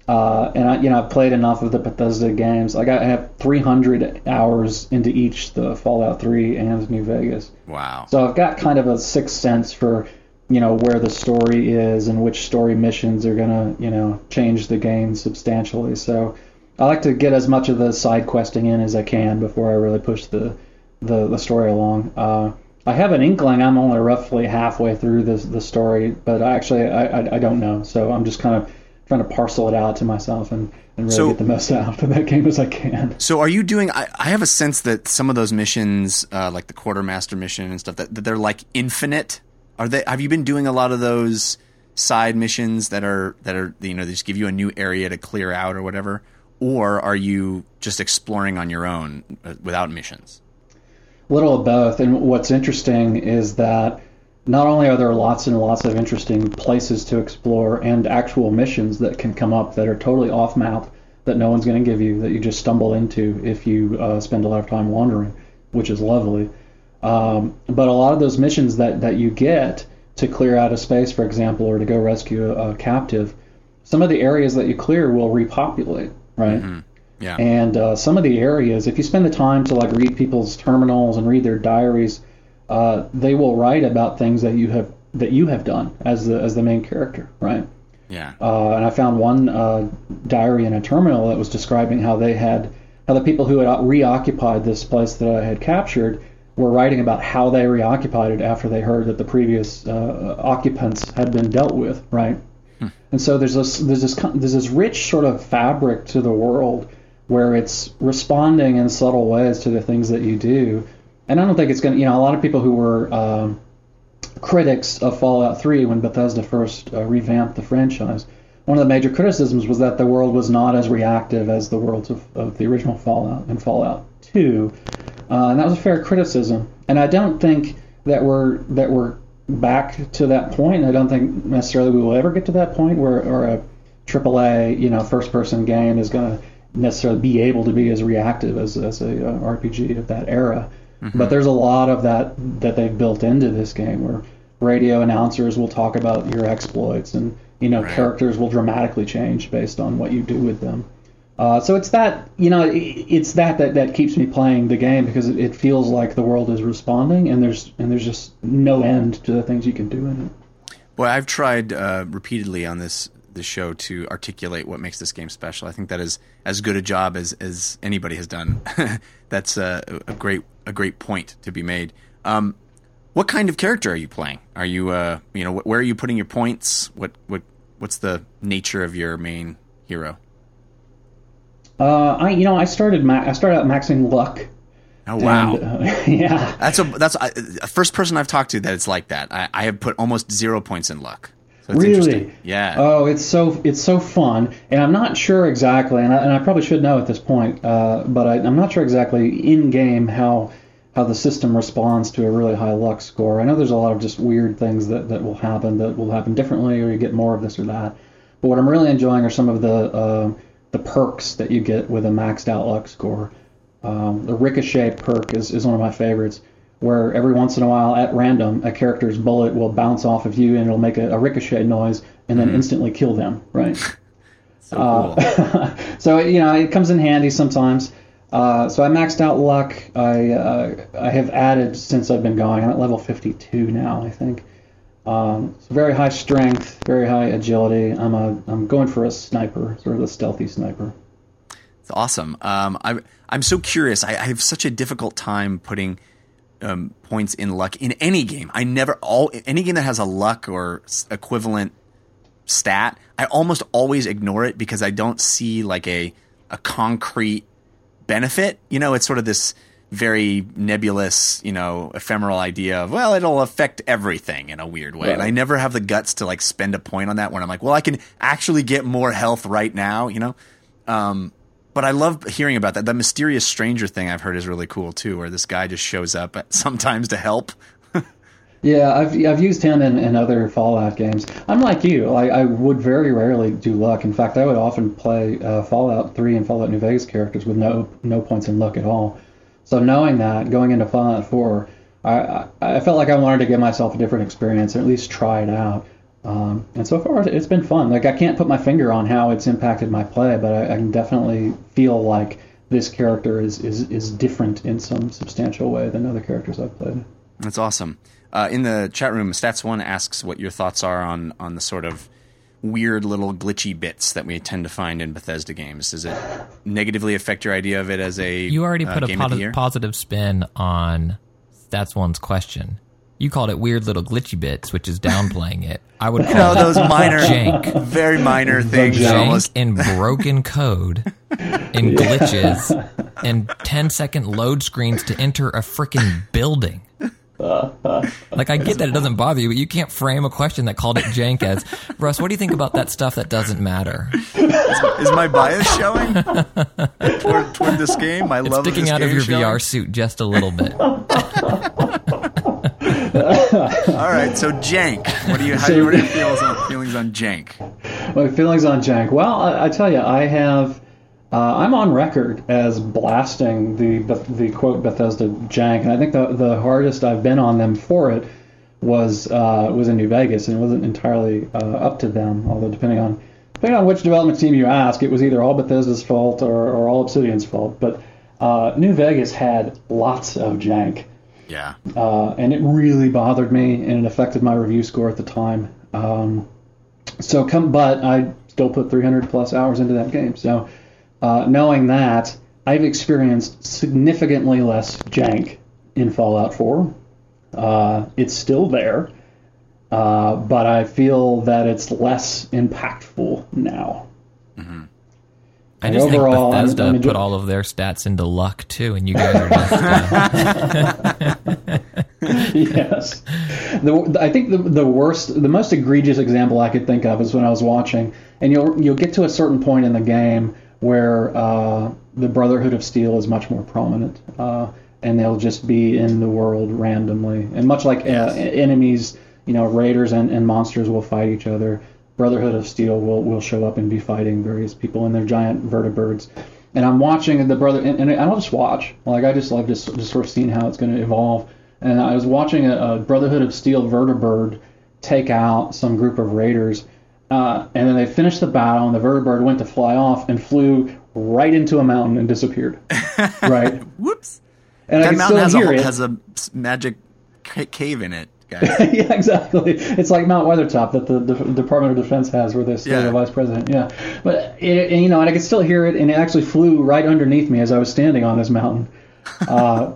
S3: Uh, and I, you know, I've played enough of the Bethesda games. Like I have 300 hours into each the Fallout 3 and New Vegas.
S1: wow.
S3: So I've got kind of a sixth sense for, you know, where the story is and which story missions are gonna, you know, change the game substantially. So I like to get as much of the side questing in as I can before I really push the the, the story along. Uh, I have an inkling. I'm only roughly halfway through the the story, but I actually I, I, I don't know. So I'm just kind of trying to parcel it out to myself and, and really
S1: So-
S3: get the most out of that game as I can.
S1: So are you doing? I, I have a sense that some of those missions, uh, like the quartermaster mission and stuff, that, that they're like infinite. Are they? Have you been doing a lot of those side missions that are that are you know they just give you a new area to clear out or whatever, or are you just exploring on your own uh, without missions?
S3: A little of both. And what's interesting is that not only are there lots and lots of interesting places to explore and actual missions that can come up that are totally off map that no one's going to give you that you just stumble into if you uh, spend a lot of time wandering, which is lovely. Um, but a lot of those missions that, that you get to clear out a space, for example, or to go rescue a, a captive, some of the areas that you clear will repopulate, right?
S1: Yeah.
S3: And uh, some of the areas, if you spend the time to like read people's terminals and read their diaries, uh, they will write about things that you have that you have done as the as the main character, right?
S1: yeah.
S3: Uh, and I found one uh, diary in a terminal that was describing how they had how the people who had reoccupied this place that I had captured were writing about how they reoccupied it after they heard that the previous uh, occupants had been dealt with, right? And so there's this there's this there's this rich sort of fabric to the world where it's responding in subtle ways to the things that you do. And I don't think it's going to, you know, a lot of people who were um, critics of Fallout 3 when Bethesda first uh, revamped the franchise, one of the major criticisms was that the world was not as reactive as the worlds of, of the original Fallout and Fallout 2. Uh, and that was a fair criticism. And I don't think that we're that we're back to that point. I don't think necessarily we will ever get to that point where or a AAA, you know, first-person game is going to necessarily be able to be as reactive as, as a uh, RPG of that era. But there's a lot of that that they've built into this game where radio announcers will talk about your exploits and you know characters will dramatically change based on what you do with them. Uh, so it's that you know it's that, that that keeps me playing the game because it, it feels like the world is responding and there's and there's just no end to the things you can do in it.
S1: Boy, I've tried uh, repeatedly on this this show to articulate what makes this game special. I think that is as good a job as, as anybody has done. That's a, a great a great point to be made. Um, what kind of character are you playing? Are you uh, you know wh- where are you putting your points? What what what's the nature of your main hero?
S3: Uh, I you know I started ma- I started out maxing luck.
S1: Oh wow.
S3: And, uh, yeah.
S1: That's a that's a, a first person I've talked to that it's like that. I, I have put almost zero points in luck. So it's
S3: Really?
S1: interesting. Yeah.
S3: Oh, it's so it's so fun, and I'm not sure exactly, and I, and I probably should know at this point, uh, but I, I'm not sure exactly in game how how the system responds to a really high luck score. I know there's a lot of just weird things that, that will happen that will happen differently, or you get more of this or that. But what I'm really enjoying are some of the uh, the perks that you get with a maxed out luck score. Um, the ricochet perk is, is one of my favorites, where every once in a while, at random, a character's bullet will bounce off of you and it'll make a, a ricochet noise and then instantly kill them. Right.
S1: so cool.
S3: so you know it comes in handy sometimes. Uh, so I maxed out luck. I uh, I have added since I've been going. I'm at level 52 now, I think. Um, very high strength, very high agility. I'm a I'm going for a sniper, sort of a stealthy sniper.
S1: It's awesome. Um, I'm I'm so curious. I, I have such a difficult time putting um, points in luck in any game. I never all any game that has a luck or equivalent stat. I almost always ignore it because I don't see like a a concrete benefit. You know, it's sort of this very nebulous, you know, ephemeral idea of well, it'll affect everything in a weird way. And I never have the guts to like spend a point on that when I'm like, well, I can actually get more health right now. You know. Um, but I love hearing about that. The mysterious stranger thing I've heard is really cool too, where this guy just shows up sometimes to help.
S3: Yeah, I've I've used him in, in other Fallout games. I'm like you. I, I would very rarely do luck. In fact, I would often play uh, Fallout 3 and Fallout New Vegas characters with no no points in luck at all. So knowing that, going into Fallout 4, I, I, felt like I wanted to give myself a different experience, or at least try it out. Um, and so far, it's been fun. Like I can't put my finger on how it's impacted my play, but I, I can definitely feel like this character is, is, is different in some substantial way than other characters I've played.
S1: That's awesome. Uh, in the chat room, Stats One asks what your thoughts are on on the sort of weird little glitchy bits that we tend to find in Bethesda games. Does it negatively affect your idea of it as a
S2: You already
S1: uh,
S2: put a
S1: game
S2: posi- positive spin on That's One's question. You called it weird little glitchy bits, which is downplaying it. I would
S1: you
S2: call
S1: know
S2: it
S1: those minor,
S2: jank.
S1: very minor things.
S3: jank.
S2: jank
S1: Almost
S2: and broken code and glitches and 10 second load screens to enter a freaking building. Like, I get that it doesn't bother you, but you can't frame a question that called it jank as, Russ, what do you think about that stuff that doesn't matter?
S1: is my bias showing toward, toward this game? My
S2: It's
S1: love
S2: sticking
S1: of this
S2: out of
S1: game
S2: your
S1: showing?
S2: VR suit just a little bit.
S1: All right, so jank. What do you? How,
S3: So-
S1: what are your feelings on, feelings on jank?
S3: My feelings on Jank. Well, I, I tell you, I have. Uh, I'm on record as blasting the the quote Bethesda Jank, and I think the the hardest I've been on them for it was uh, was in New Vegas, and it wasn't entirely uh, up to them. Although depending on depending on which development team you ask, it was either all Bethesda's fault or, or all Obsidian's fault. But uh, New Vegas had lots of Jank
S1: Yeah.
S3: uh, and it really bothered me, and it affected my review score at the time. Um, so come, but I still put 300 plus hours into that game. So uh, knowing that, I've experienced significantly less jank in Fallout 4. Uh, it's still there, uh, but I feel that it's less impactful now.
S2: I just
S3: overall,
S2: think
S3: I'm-
S2: Bethesda
S3: I'm enjoy-
S2: put all of their stats into luck too, and you guys are just uh,
S3: yes. The, I think the, the worst, the most egregious example I could think of is when I was watching, and you'll you'll get to a certain point in the game where uh, the Brotherhood of Steel is much more prominent, uh, and they'll just be in the world randomly, and much like uh, enemies, you know, raiders and, and monsters will fight each other. Brotherhood of Steel will, will show up and be fighting various people, and they're giant vertibirds. And I'm watching the brother, and, and I don't just watch. Like I just love just just sort of seeing how it's going to evolve. And I was watching a, a Brotherhood of Steel vertibird take out some group of raiders, uh, and then they finished the battle, and the vertibird went to fly off and flew right into a mountain and disappeared. right,
S1: Whoops.
S3: and I
S1: That mountain
S3: still
S1: has a
S3: hear
S1: whole-
S3: it.
S1: has a magic ca- cave in it, guys.
S3: yeah, exactly. It's like Mount Weathertop that the, the Department of Defense has, where they
S1: Yeah.
S3: the vice president. Yeah, but it, and, you know, and I could still hear it, and it actually flew right underneath me as I was standing on this mountain. Uh,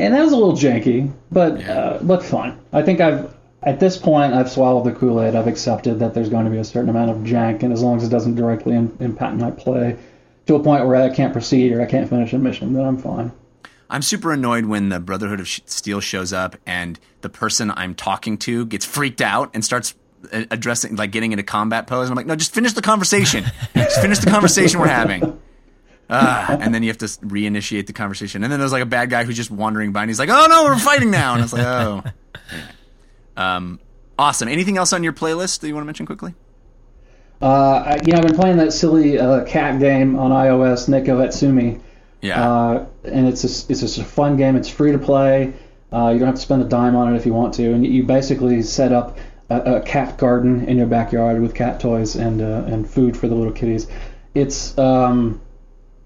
S3: and that was a little janky, but uh, but fun. I think I've at this point I've swallowed the Kool Aid. I've accepted that there's going to be a certain amount of jank, and as long as it doesn't directly im- impact my play to a point where I can't proceed or I can't finish a mission, then I'm fine.
S1: I'm super annoyed when the Brotherhood of Steel shows up and the person I'm talking to gets freaked out and starts uh, addressing, like getting into combat pose. And I'm like, no, just finish the conversation. just finish the conversation we're having. Uh, and then you have to reinitiate the conversation. And then there's like a bad guy who's just wandering by and he's like, oh no, we're fighting now. And it's like, oh. Um, awesome. Anything else on your playlist that you want to mention quickly?
S3: Uh, I, you know, I've been playing that silly uh, cat game on iOS, Neko Atsume.
S1: Yeah.
S3: Uh, and it's a, it's just a fun game. It's free to play. Uh, you don't have to spend a dime on it if you want to. And you basically set up a, a cat garden in your backyard with cat toys and uh, and food for the little kitties. It's um,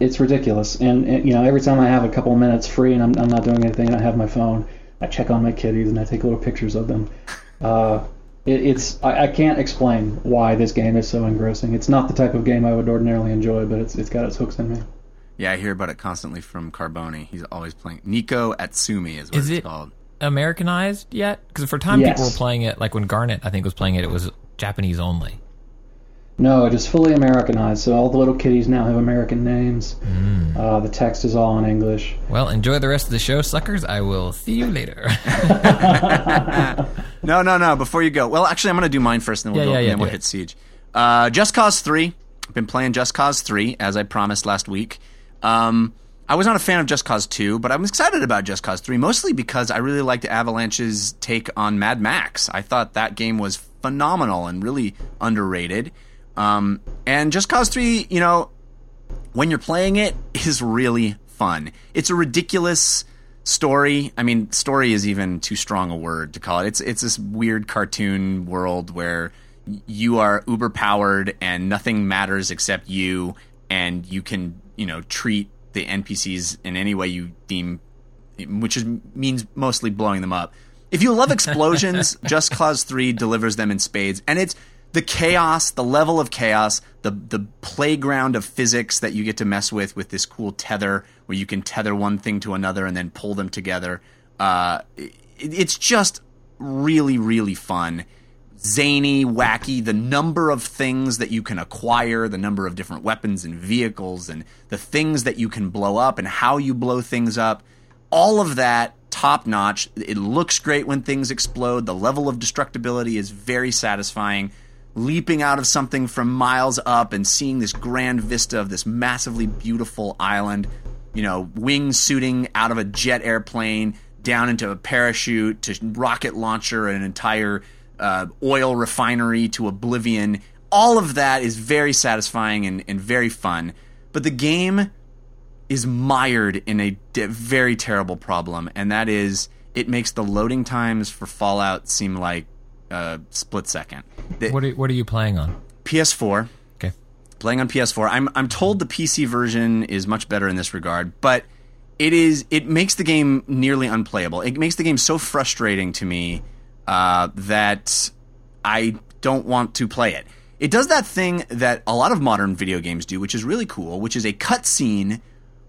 S3: it's ridiculous. And, and you know, every time I have a couple of minutes free and I'm, I'm not doing anything, and I have my phone. I check on my kitties and I take little pictures of them. Uh, it, it's I, I can't explain why this game is so engrossing. It's not the type of game I would ordinarily enjoy, but it's it's got its hooks in me.
S1: yeah, I hear about it constantly from Carboni. He's always playing. Neko Atsume is what
S2: Is
S1: it's
S2: it-
S1: called.
S2: Americanized yet? Because for a time
S3: Yes.
S2: people were playing it, like when Garnet I think was playing it, it was Japanese only.
S3: No, it is fully Americanized. So all the little kitties now have American names. Uh, the text is all in English.
S2: Well, enjoy the rest of the show, suckers. I will see you later.
S1: No, no, no. Before you go, well, actually, I'm going to do mine first, and then we'll
S2: Yeah,
S1: go,
S2: yeah, yeah,
S1: and then we'll hit. Siege. Uh, Just Cause Three. I've been playing Just Cause Three as I promised last week. Um, I was not a fan of Just Cause Two, but I'm excited about Just Cause Three, mostly because I really liked Avalanche's take on Mad Max. I thought that game was phenomenal and really underrated. Um, and Just Cause Three, you know, when you're playing it is really fun. It's a ridiculous story. I mean, story is even too strong a word to call it. It's it's this weird cartoon world where you are uber powered and nothing matters except you and you can, you know, treat the NPCs in any way you deem which is, means mostly blowing them up. If you love explosions, Just Cause 3 delivers them in spades. And it's the chaos, the level of chaos, the the playground of physics that you get to mess with with this cool tether where you can tether one thing to another and then pull them together. Uh, it, it's just really, really fun zany, wacky, the number of things that you can acquire, the number of different weapons and vehicles, and the things that you can blow up and how you blow things up. All of that top notch. It looks great when things explode. The level of destructibility is very satisfying. Leaping out of something from miles up and seeing this grand vista of this massively beautiful island, you know, wingsuiting out of a jet airplane down into a parachute to rocket launcher an entire uh, oil refinery to oblivion. All of that is very satisfying and, and very fun. But the game is mired in a de- very terrible problem, and that is it makes the loading times for Fallout seem like split second. The
S2: what are, what are you playing on?
S1: PS4,
S2: Okay.
S1: playing on PS4. I'm I'm told the PC version is much better in this regard, but it is it makes the game nearly unplayable. It makes the game so frustrating to me uh, that I don't want to play it. It does that thing that a lot of modern video games do, which is really cool, which is a cutscene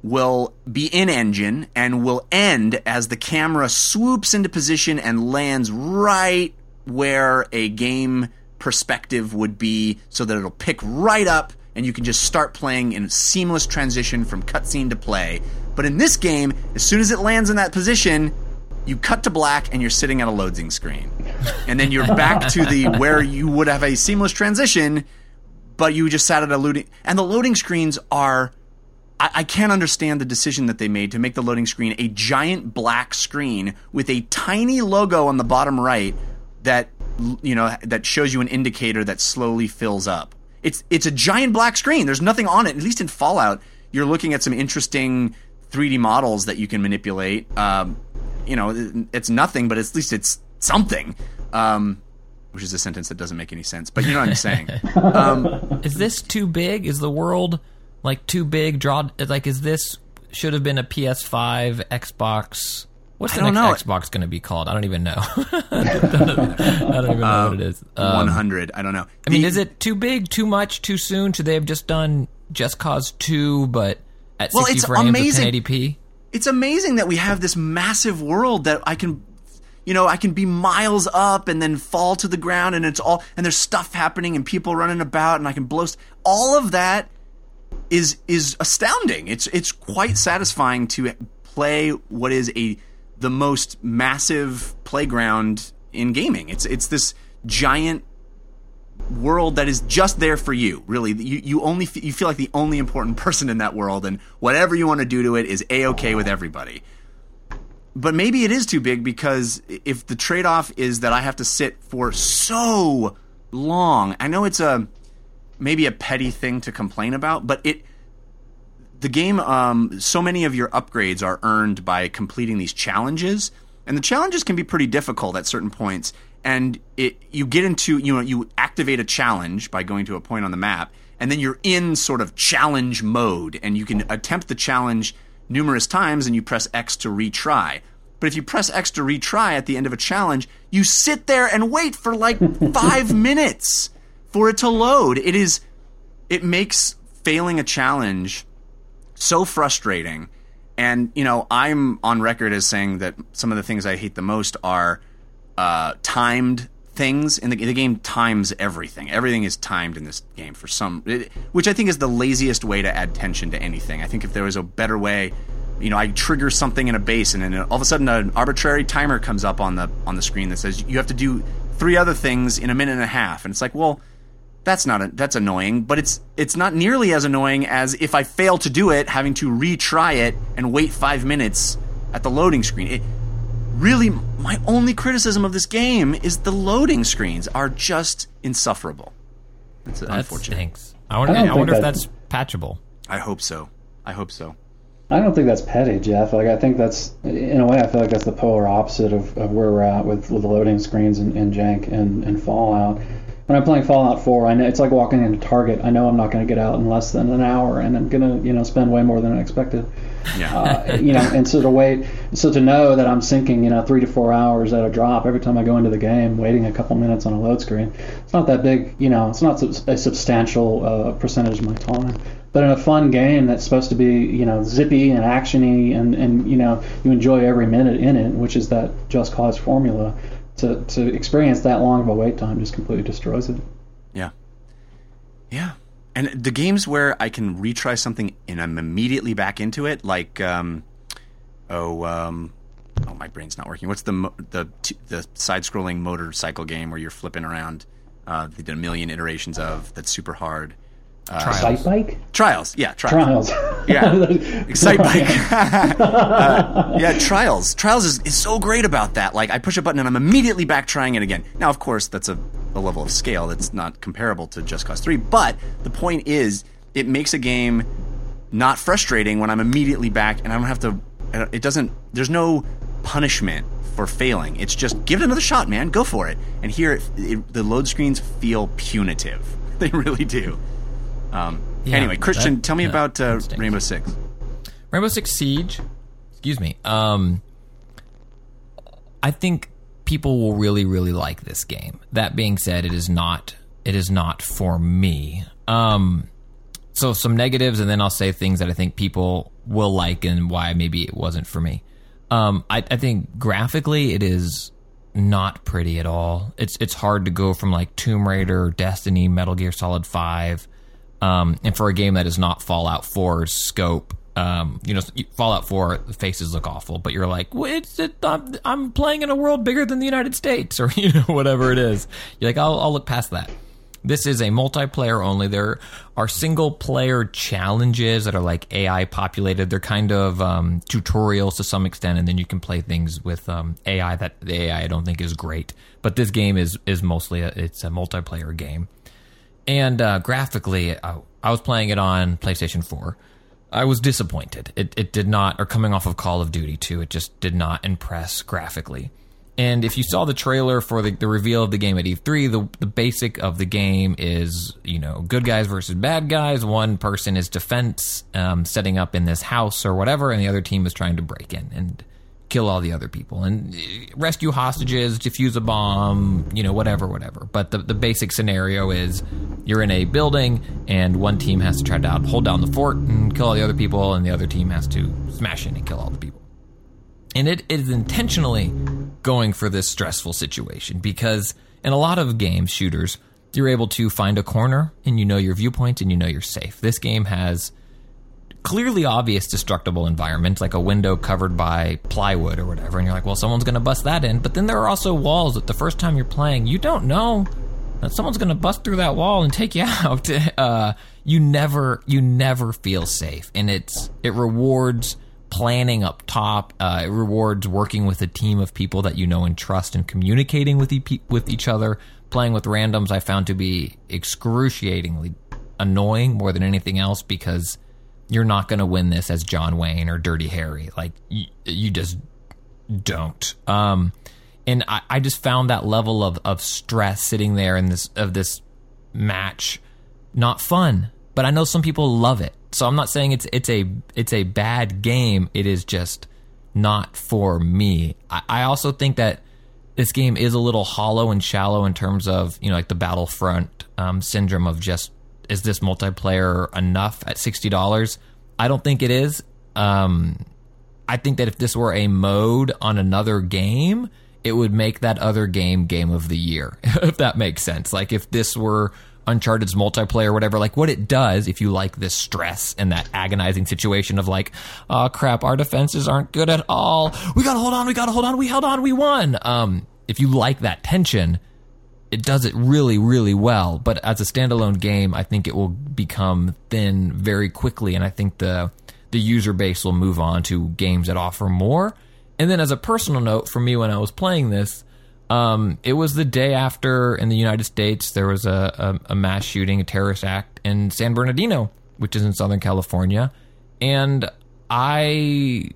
S1: will be in engine and will end as the camera swoops into position and lands right where a game perspective would be so that it'll pick right up and you can just start playing in a seamless transition from cutscene to play. But in this game, as soon as it lands in that position, you cut to black and you're sitting at a loading screen. And then you're back to the where you would have a seamless transition, but you just sat at a loading and the loading screens are I, I can't understand the decision that they made to make the loading screen a giant black screen with a tiny logo on the bottom right that you know that shows you an indicator that slowly fills up. It's it's a giant black screen. There's nothing on it. At least in Fallout, you're looking at some interesting 3D models that you can manipulate. Um, you know, it's nothing, but at least it's something. Um, which is a sentence that doesn't make any sense, but you know what I'm saying.
S2: Is this too big? Is the world like too big? Draw like is this should have been a PS5, Xbox? What's
S1: I
S2: the next
S1: know.
S2: Xbox going to be called? I don't even know. I don't even know what it is. Um,
S1: 100. I don't know.
S2: I mean,
S1: The-
S2: is it too big, too much, too soon? Should they have just done Just Cause 2, but at
S1: Well,
S2: 60
S1: it's
S2: frames
S1: amazing.
S2: with 1080p?
S1: it's amazing that we have this massive world that I can you know, I can be miles up and then fall to the ground and it's all and there's stuff happening and people running about and I can blow st- all of that is is astounding. It's it's quite satisfying to play what is a the most massive playground in gaming. It's it's this giant world that is just there for you. Really, you you only f- you feel like the only important person in that world, and whatever you want to do to it is a okay with everybody. But maybe it is too big because if the trade off is that I have to sit for so long, I know it's a maybe a petty thing to complain about, but it the game um, so many of your upgrades are earned by completing these challenges and the challenges can be pretty difficult at certain points and it you get into you know you activate a challenge by going to a point on the map and then you're in sort of challenge mode and you can attempt the challenge numerous times and you press X to retry. But if you press X to retry at the end of a challenge you sit there and wait for like 5 minutes for it to load. It is it makes failing a challenge so frustrating. And you know, I'm on record as saying that some of the things I hate the most are uh, timed things. In the, the game, times everything. Everything is timed in this game for some, it, which I think is the laziest way to add tension to anything. I think if there was a better way, you know, I trigger something in a base, and then all of a sudden an arbitrary timer comes up on the on the screen that says you have to do three other things in a minute and a half, and it's like, well that's not a, that's annoying, but it's it's not nearly as annoying as if I fail to do it, having to retry it and wait five minutes at the loading screen. It really my only criticism of this game is the loading screens are just insufferable. It's
S2: That
S1: unfortunate.
S2: stinks. I wonder,
S3: I
S2: I wonder if that's patchable.
S1: I hope so. I hope so.
S3: I don't think that's petty, Jeff. Like I think that's in a way I feel like that's the polar opposite of, of where we're at with, with the loading screens and, and jank and, and Fallout. When I'm playing Fallout 4, I know it's like walking into Target. I know I'm not going to get out in less than an hour, and I'm going to you know spend way more than I expected.
S1: Yeah.
S3: Uh, you know, and so to wait, so to know that I'm sinking, you know, three to four hours at a drop every time I go into the game, waiting a couple minutes on a load screen, it's not that big, you know, it's not a substantial uh, percentage of my time. But in a fun game that's supposed to be, you know, zippy and actiony, and and you know, you enjoy every minute in it, which is that Just Cause formula. To to experience that long of a wait time just completely destroys it.
S1: Yeah. Yeah. And the games where I can retry something and I'm immediately back into it, like, um, oh, um, oh, my brain's not working. What's the the the side-scrolling motorcycle game where you're flipping around? Uh, they did a million iterations of. That's super hard.
S3: Sight bike
S1: Trials, yeah, trials.
S3: trials.
S1: Yeah, Excite Bike. Uh, yeah, Trials. Trials is, is so great about that. Like, I push a button and I'm immediately back trying it again. Now, of course, that's a, a level of scale that's not comparable to Just Cause 3, but the point is, it makes a game not frustrating when I'm immediately back and I don't have to. It doesn't. There's no punishment for failing. It's just give it another shot, man. Go for it. And here, it, it, the load screens feel punitive. They really do. Um,
S2: Yeah,
S1: anyway, Christian,
S2: that-
S1: tell me about uh. Rainbow Six.
S2: Rainbow Six Siege, excuse me. Um, I think people will really, really like this game. That being said, it is not. It is not for me. Um, so some negatives, and then I'll say things that I think people will like and why maybe it wasn't for me. Um, I, I think graphically it is not pretty at all. It's it's hard to go from like Tomb Raider, Destiny, Metal Gear Solid Five, um, and for a game that is not Fallout 4's scope, um, you know, Fallout 4, the faces look awful, but you're like, well, it's, it, I'm, I'm playing in a world bigger than the United States, or you know, whatever it is. You're like, I'll, I'll look past that. This is a multiplayer only. There are single player challenges that are like AI populated. They're kind of um, tutorials to some extent, and then you can play things with um, AI that the AI I don't think is great. But this game is is mostly a, it's a multiplayer game. And uh, graphically, I, I was playing it on PlayStation 4. I was disappointed. It, it did not, or coming off of Call of Duty 2, it just did not impress graphically. And if you saw the trailer for the, the reveal of the game at E3, the, the basic of the game is, you know, good guys versus bad guys. One person is defense, um, setting up in this house or whatever, and the other team is trying to break in and kill all the other people and uh, rescue hostages, defuse a bomb, you know, whatever, whatever. But the, the basic scenario is you're in a building and one team has to try to hold down the fort and kill all the other people, and the other team has to smash in and kill all the people. And it is intentionally going for this stressful situation because in a lot of games, shooters, you're able to find a corner and you know your viewpoint and you know you're safe. This game has clearly obvious destructible environments, like a window covered by plywood or whatever, and you're like, well, someone's going to bust that in. But then there are also walls that the first time you're playing, you don't know that someone's going to bust through that wall and take you out. Uh, you never, you never feel safe, and it's it rewards planning up top. Uh, it rewards working with a team of people that you know and trust, and communicating with e- with each other. Playing with randoms, I found to be excruciatingly annoying more than anything else because you're not going to win this as John Wayne or Dirty Harry. Like you, you just don't. Um, and I, I just found that level of, of stress sitting there in this of this match not fun. But I know some people love it. So I'm not saying it's it's a it's a bad game. It is just not for me. I, I also think that this game is a little hollow and shallow in terms of you know like the Battlefront um, syndrome of just is this multiplayer enough at sixty dollars? I don't think it is. Um, I think that if this were a mode on another game, it would make that other game game of the year. if that makes sense. Like if this were Uncharted's multiplayer or whatever, like what it does if you like this stress and that agonizing situation of like, oh crap, our defenses aren't good at all. We gotta hold on, we gotta hold on, we held on, we won. Um, if you like that tension, it does it really, really well. But as a standalone game, I think it will become thin very quickly, and I think the the user base will move on to games that offer more. And then, as a personal note, for me, when I was playing this, um, it was the day after in the United States there was a, a, a mass shooting, a terrorist act in San Bernardino, which is in Southern California, and I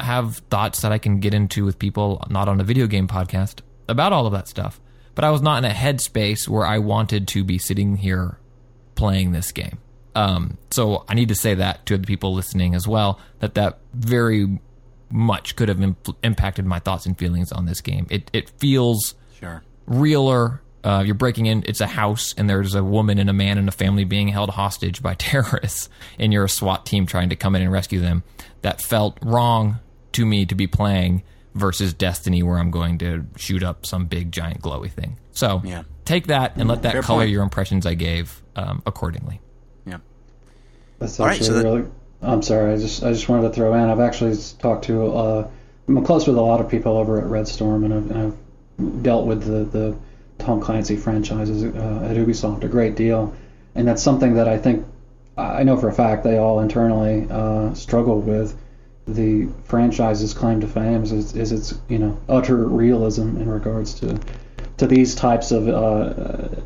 S2: have thoughts that I can get into with people not on a video game podcast about all of that stuff. But I was not in a headspace where I wanted to be sitting here playing this game. Um, so I need to say that to the people listening as well that that very much could have imp- impacted my thoughts and feelings on this game. It it feels
S1: Sure.
S2: realer. Uh, you're breaking in. It's a house, and there's a woman and a man and a family being held hostage by terrorists, and you're a SWAT team trying to come in and rescue them. That felt wrong to me to be playing versus Destiny, where I'm going to shoot up some big giant glowy thing. So
S1: Yeah.
S2: take that and let that
S1: Fair
S2: color
S1: point.
S2: your impressions I gave um, accordingly.
S1: Yeah.
S3: That's
S1: All right,
S3: actually
S1: so that-
S3: really. I'm sorry. I just I just wanted to throw in. I've actually talked to. Uh, I'm close with a lot of people over at Red Storm, and I've, and I've dealt with the the Tom Clancy franchises uh, at Ubisoft a great deal, and that's something that I think I know for a fact they all internally uh, struggle with. The franchise's claim to fame is, is its you know utter realism in regards to to these types of uh,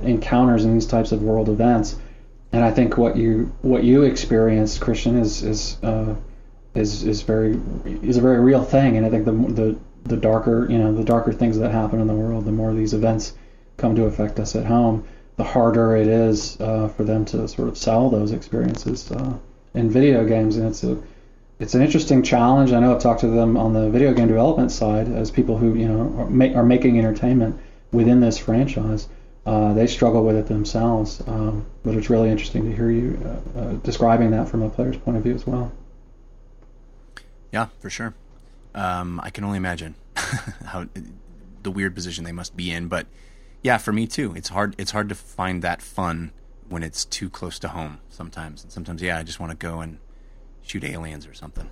S3: encounters and these types of world events and I think what you what you experienced, Christian, is is uh, is is very is a very real thing. And I think the the the darker you know the darker things that happen in the world, the more these events come to affect us at home, the harder it is uh, for them to sort of sell those experiences uh, in video games. And it's a it's an interesting challenge. I know I've talked to them on the video game development side as people who you know are, ma- are making entertainment within this franchise. Uh, they struggle with it themselves, um, but it's really interesting to hear you uh, uh, describing that from a player's point of view as well.
S1: Yeah, for sure. Um, I can only imagine how the weird position they must be in, but yeah, for me too. It's hard. It's hard to find that fun when it's too close to home sometimes. And sometimes, yeah, I just want to go and shoot aliens or something.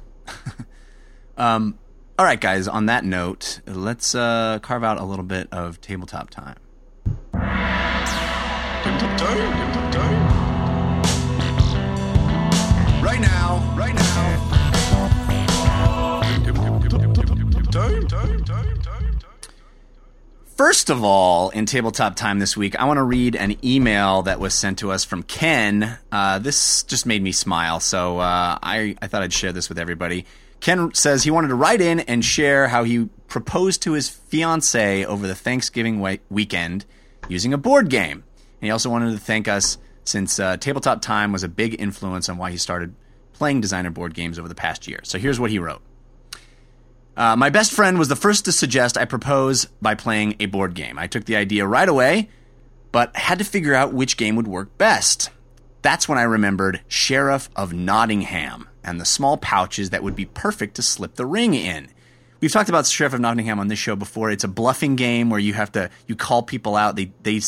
S1: um, all right, guys. On that note, let's uh, carve out a little bit of tabletop time. Right now, right now. First of all, in tabletop time this week, I want to read an email that was sent to us from Ken. Uh, this just made me smile, so uh, I, I thought I'd share this with everybody. Ken says he wanted to write in and share how he proposed to his fiancee over the Thanksgiving we- weekend using a board game. And he also wanted to thank us since uh, tabletop time was a big influence on why he started playing designer board games over the past year. So here's what he wrote. Uh, my best friend was the first to suggest I propose by playing a board game. I took the idea right away, but had to figure out which game would work best. That's when I remembered Sheriff of Nottingham and the small pouches that would be perfect to slip the ring in. We've talked about Sheriff of Nottingham on this show before. It's a bluffing game where you have to you call people out. They they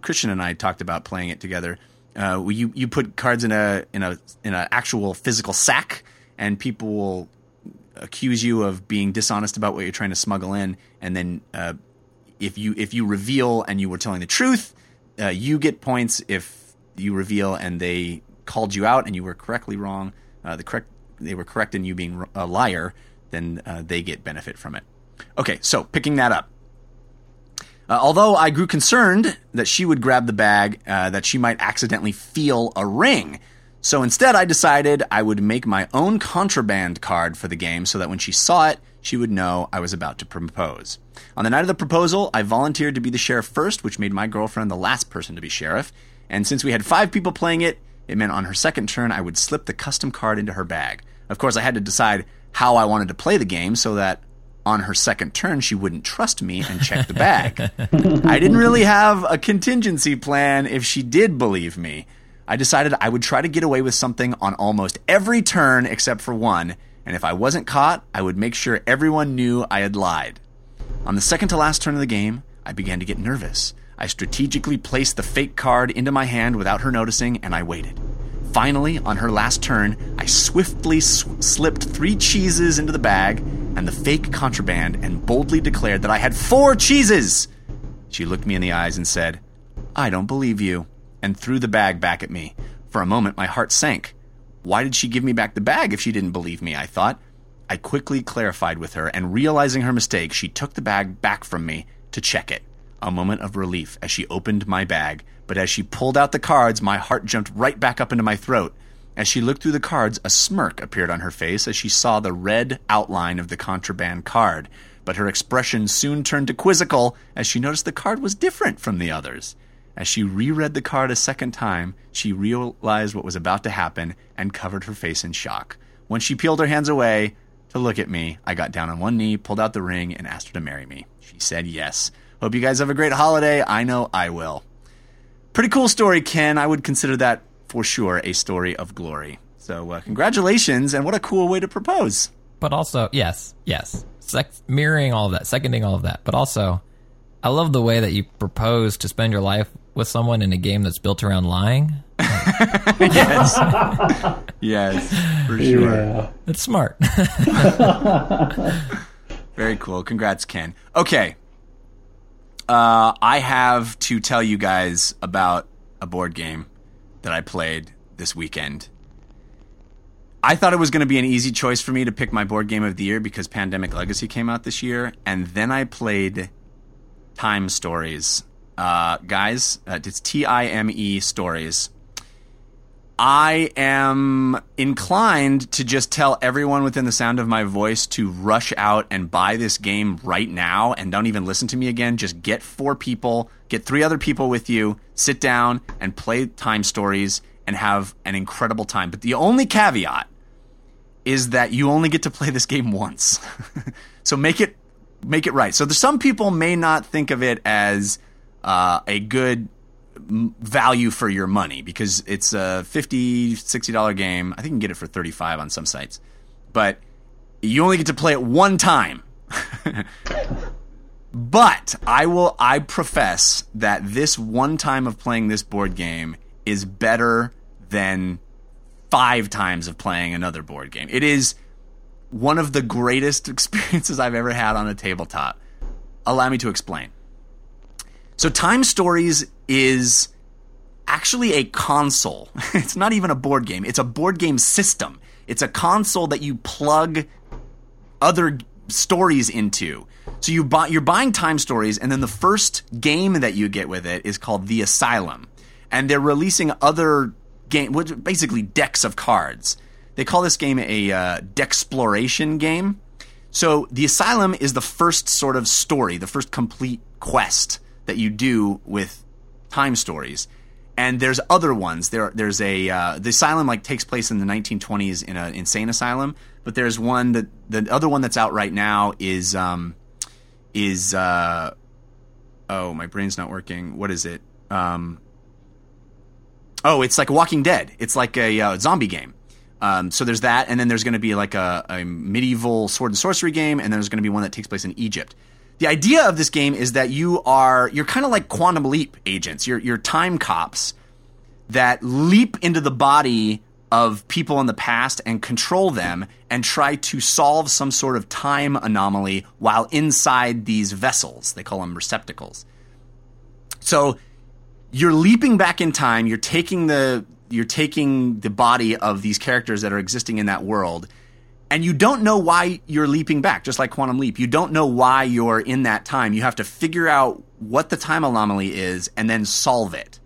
S1: Christian and I talked about playing it together uh, you you put cards in a in a in an actual physical sack, and people will accuse you of being dishonest about what you're trying to smuggle in, and then uh, if you if you reveal and you were telling the truth, uh, you get points. If you reveal and they called you out and you were correctly wrong, uh, the correct they were correct in you being a liar, then uh, they get benefit from it. Okay, so picking that up. Uh, although I grew concerned that she would grab the bag, uh, that she might accidentally feel a ring. So instead, I decided I would make my own contraband card for the game so that when she saw it, she would know I was about to propose. On the night of the proposal, I volunteered to be the sheriff first, which made my girlfriend the last person to be sheriff. And since we had five people playing it, it meant on her second turn I would slip the custom card into her bag. Of course, I had to decide how I wanted to play the game so that on her second turn she wouldn't trust me and check the bag. I didn't really have a contingency plan if she did believe me. I decided I would try to get away with something on almost every turn except for one, and if I wasn't caught, I would make sure everyone knew I had lied. On the second to last turn of the game, I began to get nervous. I strategically placed the fake card into my hand without her noticing, and I waited. Finally, on her last turn, I swiftly s- slipped three cheeses into the bag and the fake contraband and boldly declared that I had four cheeses. She looked me in the eyes and said, I don't believe you, and threw the bag back at me. For a moment, my heart sank. Why did she give me back the bag if she didn't believe me? I thought. I quickly clarified with her, and realizing her mistake, she took the bag back from me to check it. A moment of relief as she opened my bag, but as she pulled out the cards, my heart jumped right back up into my throat. As she looked through the cards, a smirk appeared on her face as she saw the red outline of the contraband card. But her expression soon turned to quizzical as she noticed the card was different from the others. As she reread the card a second time, she realized what was about to happen and covered her face in shock. When she peeled her hands away to look at me, I got down on one knee, pulled out the ring, and asked her to marry me. She said yes. Hope you guys have a great holiday. I know I will. Pretty cool story, Ken. I would consider that for sure a story of glory. So, uh, congratulations, and what a cool way to propose.
S2: But also, yes, yes, Sec- mirroring all of that, seconding all of that. But also, I love the way that you propose to spend your life with someone in a game that's built around lying.
S1: yes. yes, for sure.
S3: Yeah.
S2: It's smart.
S1: Very cool. Congrats, Ken. Okay. Uh, I have to tell you guys about a board game that I played this weekend. I thought it was going to be an easy choice for me to pick my board game of the year because Pandemic Legacy came out this year, and then I played Time Stories. Uh, guys, uh, it's T I M E Stories. I am inclined to just tell everyone within the sound of my voice to rush out and buy this game right now and don't even listen to me again. Just get four people, get three other people with you, sit down and play time stories and have an incredible time. But the only caveat is that you only get to play this game once. so make it make it right. So some people may not think of it as uh, a good value for your money because it's a 50 60 dollar game. I think you can get it for 35 on some sites but you only get to play it one time. But i will i profess that this one time of playing this board game is better than five times of playing another board game. It is one of the greatest experiences i've ever had on a tabletop. Allow me to explain so Time Stories is actually a console. It's not even a board game. It's a board game system. It's a console that you plug other stories into. So you buy you're buying Time Stories and then the first game that you get with it is called The Asylum. And they're releasing other game basically decks of cards. They call this game a uh, decksploration game. So the asylum is the first sort of story, the first complete quest that you do with time stories. And there's other ones. There, there's a uh, the asylum like takes place in the 1920s in an insane asylum. But there's one that the other one that's out right now is um, is uh, oh my brain's not working. What is it? Um, oh, it's like Walking Dead. It's like a uh, zombie game. Um, so there's that, and then there's going to be like a, a medieval sword and sorcery game, and then there's going to be one that takes place in Egypt. The idea of this game is that you are you're kind of like quantum leap agents. You're you're time cops that leap into the body of people in the past and control them and try to solve some sort of time anomaly while inside these vessels. They call them receptacles. So you're leaping back in time, you're taking the you're taking the body of these characters that are existing in that world and you don't know why you're leaping back just like quantum leap. You don't know why you're in that time. You have to figure out what the time anomaly is and then solve it.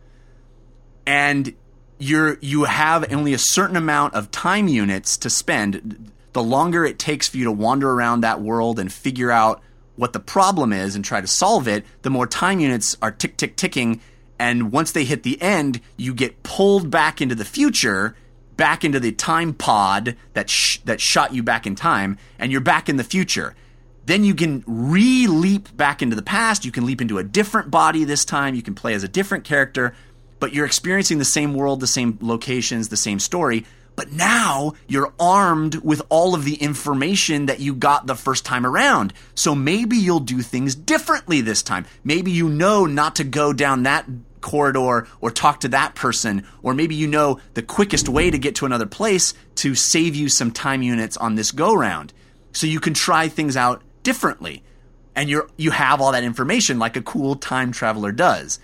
S1: And you're you have only a certain amount of time units to spend. The longer it takes for you to wander around that world and figure out what the problem is and try to solve it the more time units are tick tick ticking. And once they hit the end you get pulled back into the future back into the time pod that sh- that shot you back in time and you're back in the future then you can re-leap back into the past you can leap into a different body this time you can play as a different character but you're experiencing the same world the same locations the same story but now you're armed with all of the information that you got the first time around. So maybe you'll do things differently this time. Maybe you know not to go down that corridor or talk to that person, or maybe you know the quickest way to get to another place to save you some time units on this go round. So you can try things out differently. And you're you have all that information like a cool time traveler does.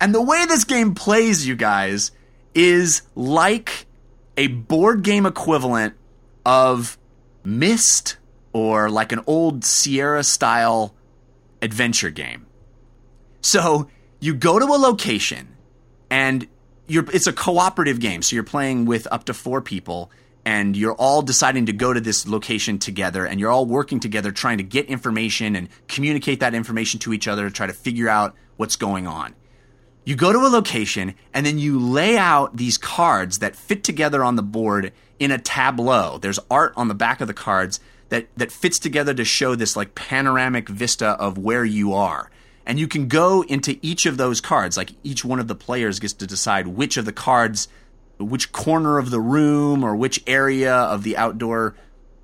S1: And the way this game plays, you guys, is like a board game equivalent of Myst or like an old Sierra style adventure game. So you go to a location and you're it's a cooperative game. So you're playing with up to 4 people and you're all deciding to go to this location together and you're all working together trying to get information and communicate that information to each other to try to figure out what's going on. You go to a location and then you lay out these cards that fit together on the board in a tableau. There's art on the back of the cards that, that fits together to show this like panoramic vista of where you are. And you can go into each of those cards, like each one of the players gets to decide which of the cards, which corner of the room or which area of the outdoor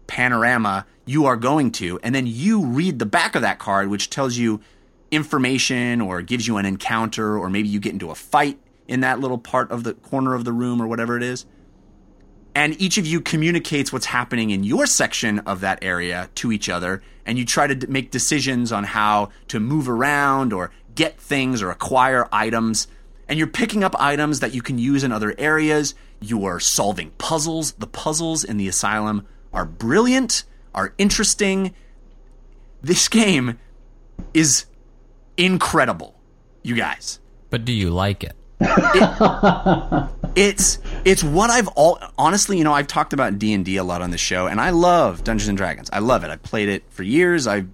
S1: panorama you are going to. And then you read the back of that card, which tells you information or gives you an encounter or maybe you get into a fight in that little part of the corner of the room or whatever it is. And each of you communicates what's happening in your section of that area to each other, and you try to d- make decisions on how to move around or get things or acquire items. And you're picking up items that you can use in other areas. You are solving puzzles. The puzzles in the asylum are brilliant, are interesting. This game is incredible, you guys.
S2: But do you like it?
S1: It's it's what I've all honestly, you know, I've talked about D and D a lot on the show, and I love Dungeons and Dragons. I love it. I've played it for years. I've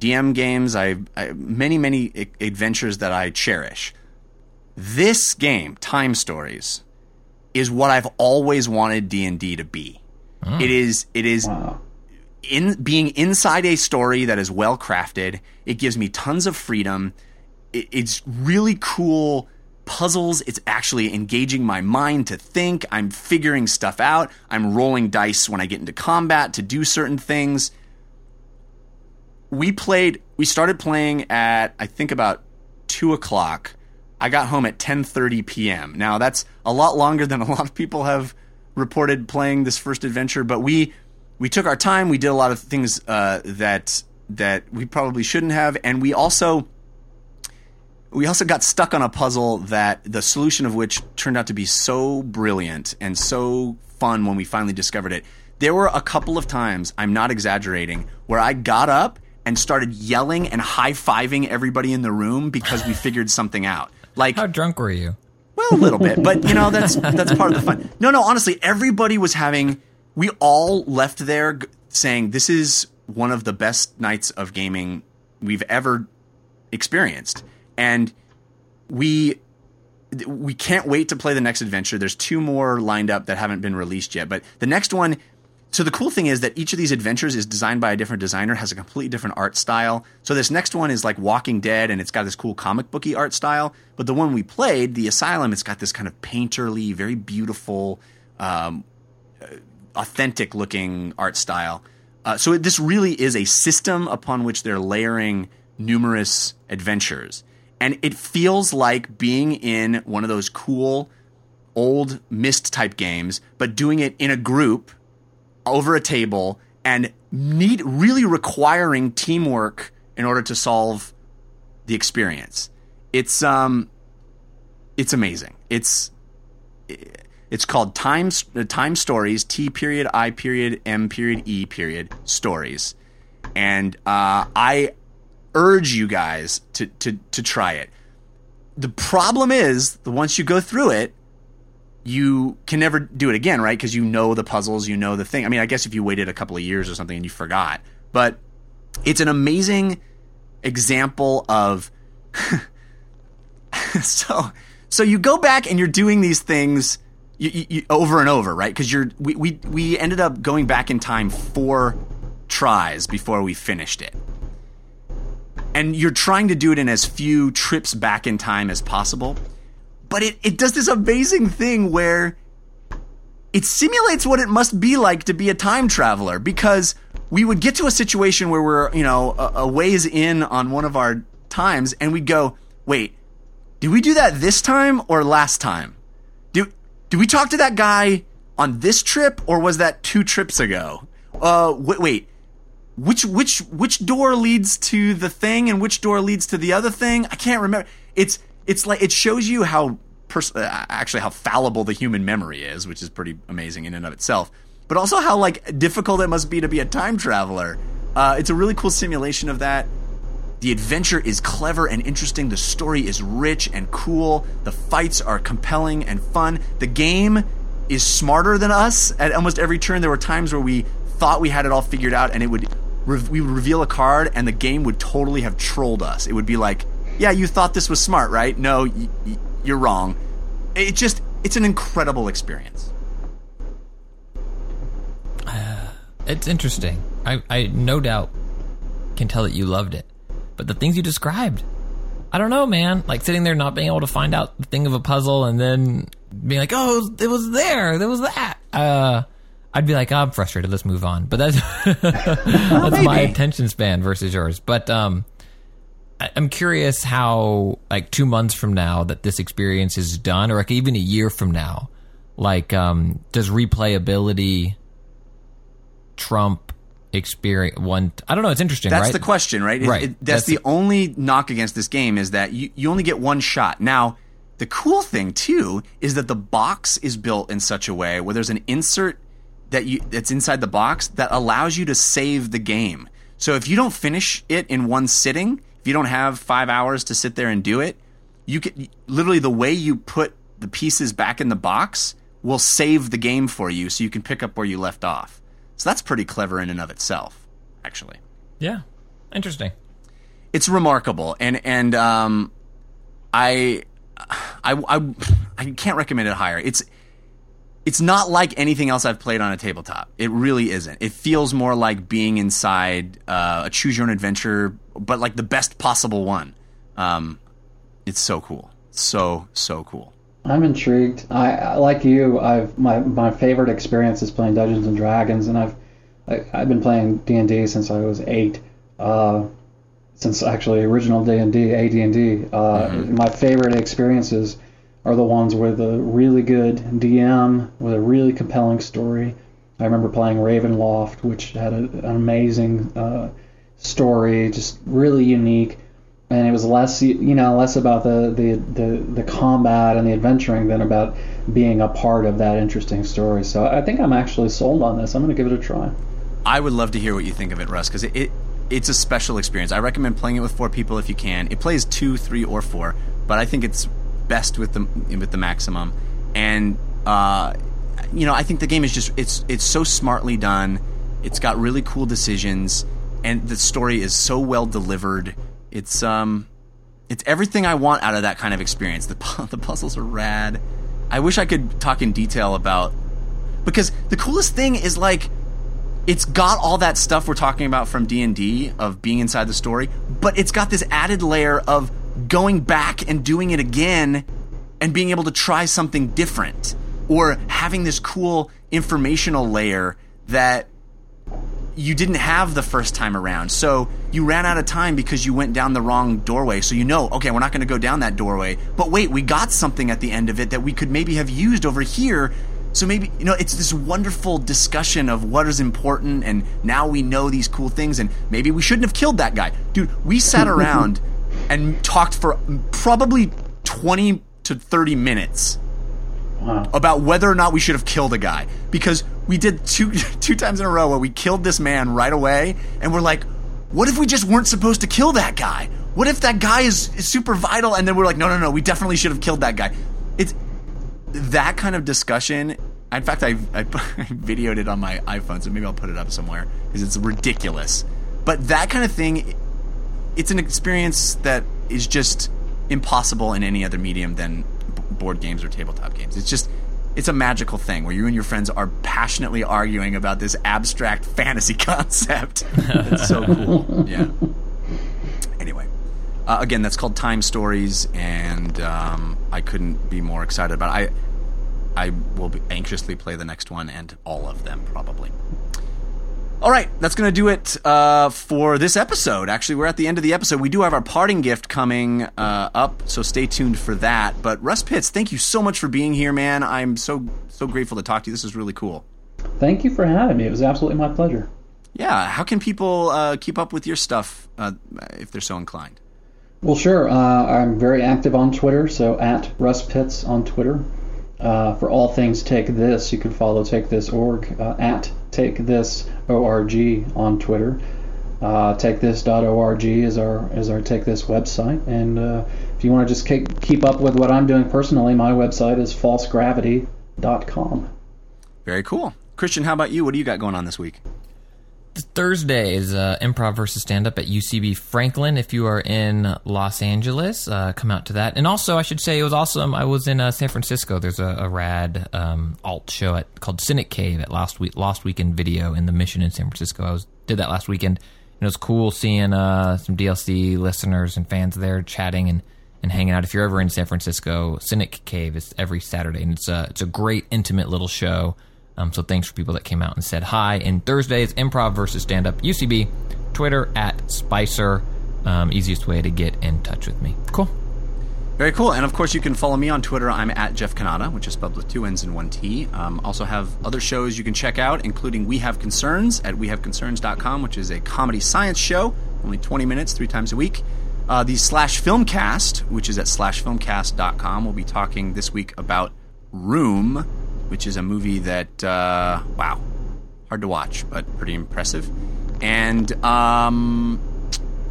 S1: DM games. I, I many many a- adventures that I cherish. This game, Time Stories, is what I've always wanted D and D to be. Ah. It is it is
S3: Wow.
S1: in being inside a story that is well crafted. It gives me tons of freedom. It, it's really cool puzzles. It's actually engaging my mind to think. I'm figuring stuff out. I'm rolling dice when I get into combat to do certain things. We played. We started playing at I think about two o'clock. I got home at 10:30 p.m. Now that's a lot longer than a lot of people have reported playing this first adventure, but we we took our time. We did a lot of things uh, that that we probably shouldn't have, and we also we also got stuck on a puzzle that the solution of which turned out to be so brilliant and so fun when we finally discovered it. There were a couple of times, I'm not exaggerating, where I got up and started yelling and high fiving everybody in the room because we figured something out. Like
S2: How drunk were you?
S1: well, a little bit, but you know that's that's part of the fun. No, no, honestly, everybody was having. We all left there g- saying this is one of the best nights of gaming we've ever experienced, and we we can't wait to play the next adventure. There's two more lined up that haven't been released yet, but the next one. So the cool thing is that each of these adventures is designed by a different designer, has a completely different art style. So this next one is like Walking Dead, and it's got this cool comic booky art style. But the one we played, the Asylum, it's got this kind of painterly, very beautiful, um, authentic looking art style. Uh, so it, this really is a system upon which they're layering numerous adventures, and it feels like being in one of those cool old Myst type games, but doing it in a group over a table and need really requiring teamwork in order to solve the experience. It's um it's amazing. It's it's called time uh, time stories T period I period M period E period stories, and uh, I urge you guys to to to try it. The problem is, once you go through it, you can never do it again, right? Because you know the puzzles, you know the thing. I mean, I guess if you waited a couple of years or something and you forgot, but it's an amazing example of so so you go back and you're doing these things you, you, you, over and over, right? Because you're we, we we ended up going back in time four tries before we finished it, and you're trying to do it in as few trips back in time as possible. But it it does this amazing thing where it simulates what it must be like to be a time traveler because we would get to a situation where we're you know a, a ways in on one of our times and we'd go wait did we do that this time or last time did, did we talk to that guy on this trip or was that two trips ago uh wait, wait which which which door leads to the thing and which door leads to the other thing i can't remember it's it's like it shows you how pers- uh, actually how fallible the human memory is which is pretty amazing in and of itself but also how like difficult it must be to be a time traveler uh, it's a really cool simulation of that the adventure is clever and interesting. The story is rich and cool. The fights are compelling and fun. The game is smarter than us at almost every turn. There were times where we thought we had it all figured out, and it would re- we would reveal a card, and the game would totally have trolled us. It would be like, "Yeah, you thought this was smart, right? No, y- y- you're wrong." It just it's an incredible experience.
S2: It's interesting. I, I no doubt can tell that you loved it. But the things you described, I don't know, man. Like sitting there not being able to find out the thing of a puzzle and then being like, oh, it was there. There was that. Uh, I'd be like, oh, I'm frustrated. Let's move on. But that's that's my attention span versus yours. But um, I- I'm curious how, like, two months from now that this experience is done, or like even a year from now, like, um, does replayability trump experience one? I don't know. It's interesting,
S1: That's
S2: right?
S1: the question, right? It-
S2: Right.
S1: it- that's,
S2: That's
S1: the only knock against this game is that you, you only get one shot. Now, the cool thing too is that the box is built in such a way where there's an insert that you that's inside the box that allows you to save the game. So if you don't finish it in one sitting, if you don't have five hours to sit there and do it, you can literally the way you put the pieces back in the box will save the game for you, so you can pick up where you left off. So that's pretty clever in and of itself, actually
S2: Yeah. Interesting.
S1: it's remarkable and and um I, I i i can't recommend it higher it's it's not like anything else i've played on a tabletop it really isn't it feels more like being inside uh, a choose your own adventure but like the best possible one um it's so cool so so cool
S3: I'm intrigued. I I- like you. I've my my favorite experience is playing Dungeons and Dragons, and I've I, I've been playing D and D since I was eight. Uh, since actually original D and D, AD and D. Uh, My favorite experiences are the ones with a really good DM with a really compelling story. I remember playing Ravenloft, which had a, an amazing uh, story, just really unique and it was less you know less about the, the the the combat and the adventuring than about being a part of that interesting story. So I think I'm actually sold on this. I'm going to give it a try.
S1: I would love to hear what you think of it, Russ, because it, it it's a special experience. I recommend playing it with four people if you can. It plays two, three, or four, but I think it's best with the with the maximum. And uh, you know, I think the game is just it's it's so smartly done. It's got really cool decisions, and the story is so well delivered. It's um, it's everything I want out of that kind of experience. The the puzzles are rad. I wish I could talk in detail about because the coolest thing is like it's got all that stuff we're talking about from D&D of being inside the story, but it's got this added layer of going back and doing it again and being able to try something different or having this cool informational layer that you didn't have the first time around. So you ran out of time because you went down the wrong doorway. So you know, okay, we're not going to go down that doorway. But wait, we got something at the end of it that we could maybe have used over here. So maybe, you know, it's this wonderful discussion of what is important and now we know these cool things and maybe we shouldn't have killed that guy. Dude, we sat around and talked for probably 20 to 30 minutes
S3: Wow.
S1: about whether or not we should have killed a guy. Because we did two two times in a row where we killed this man right away and we're like what if we just weren't supposed to kill that guy? What if that guy is, is super vital? And then we're like no no no we definitely should have killed that guy. It's that kind of discussion in fact i, I, videoed it on my iphone so maybe i'll put it up somewhere because it's ridiculous. But that kind of thing it's an experience that is just impossible in any other medium than b- board games or tabletop games. It's just it's a magical thing where you and your friends are passionately arguing about this abstract fantasy concept. it's so cool. Yeah. Anyway, uh, again, that's called Time Stories, and um, I couldn't be more excited about it. I I will anxiously play the next one and all of them probably. All right, that's going to do it uh, for this episode. Actually, we're at the end of the episode. We do have our parting gift coming uh, up, so stay tuned for that. But Russ Pitts, thank you so much for being here, man. I'm so so grateful to talk to you. This is really cool.
S3: Thank you for having me. It was absolutely my pleasure.
S1: Yeah, how can people uh, keep up with your stuff uh, if they're so inclined?
S3: Well, sure. Uh, I'm very active on Twitter, so at Russ Pitts on Twitter. Uh, for all things Take This, you can follow Take This org uh, at Take This org on Twitter. Uh, TakeThis.org is our is our Take This website, and uh, if you want to just keep, keep up with what I'm doing personally, my website is falsegravity.com.
S1: Very cool. Christian, how about you? What do you got going on this week?
S2: Thursday is uh, improv versus stand up at UCB Franklin. If you are in Los Angeles, uh, come out to that. And also, I should say it was awesome. I was in uh, San Francisco. There's a, a rad um, alt show at, called Cynic Cave at last week Lost Weekend Video in the Mission in San Francisco. I was did that last weekend. And it was cool seeing uh, some DLC listeners and fans there chatting and, and hanging out. If you're ever in San Francisco, Cynic Cave is every Saturday, and it's a it's a great intimate little show. Um, so thanks for people that came out and said hi. And Thursday is improv versus stand up. UCB, Twitter at Spicer. Um, easiest way to get in touch with me. Cool.
S1: Very cool. And of course, you can follow me on Twitter. I'm at Jeff Cannata, which is spelled with two N's and one T. Um, also have other shows you can check out, including We Have Concerns at WeHaveConcerns.com, which is a comedy science show, only 20 minutes, three times a week. Uh, the Slash Filmcast, which is at SlashFilmcast.com. We'll be talking this week about Room, which is a movie that, uh, wow, hard to watch, but pretty impressive. And um,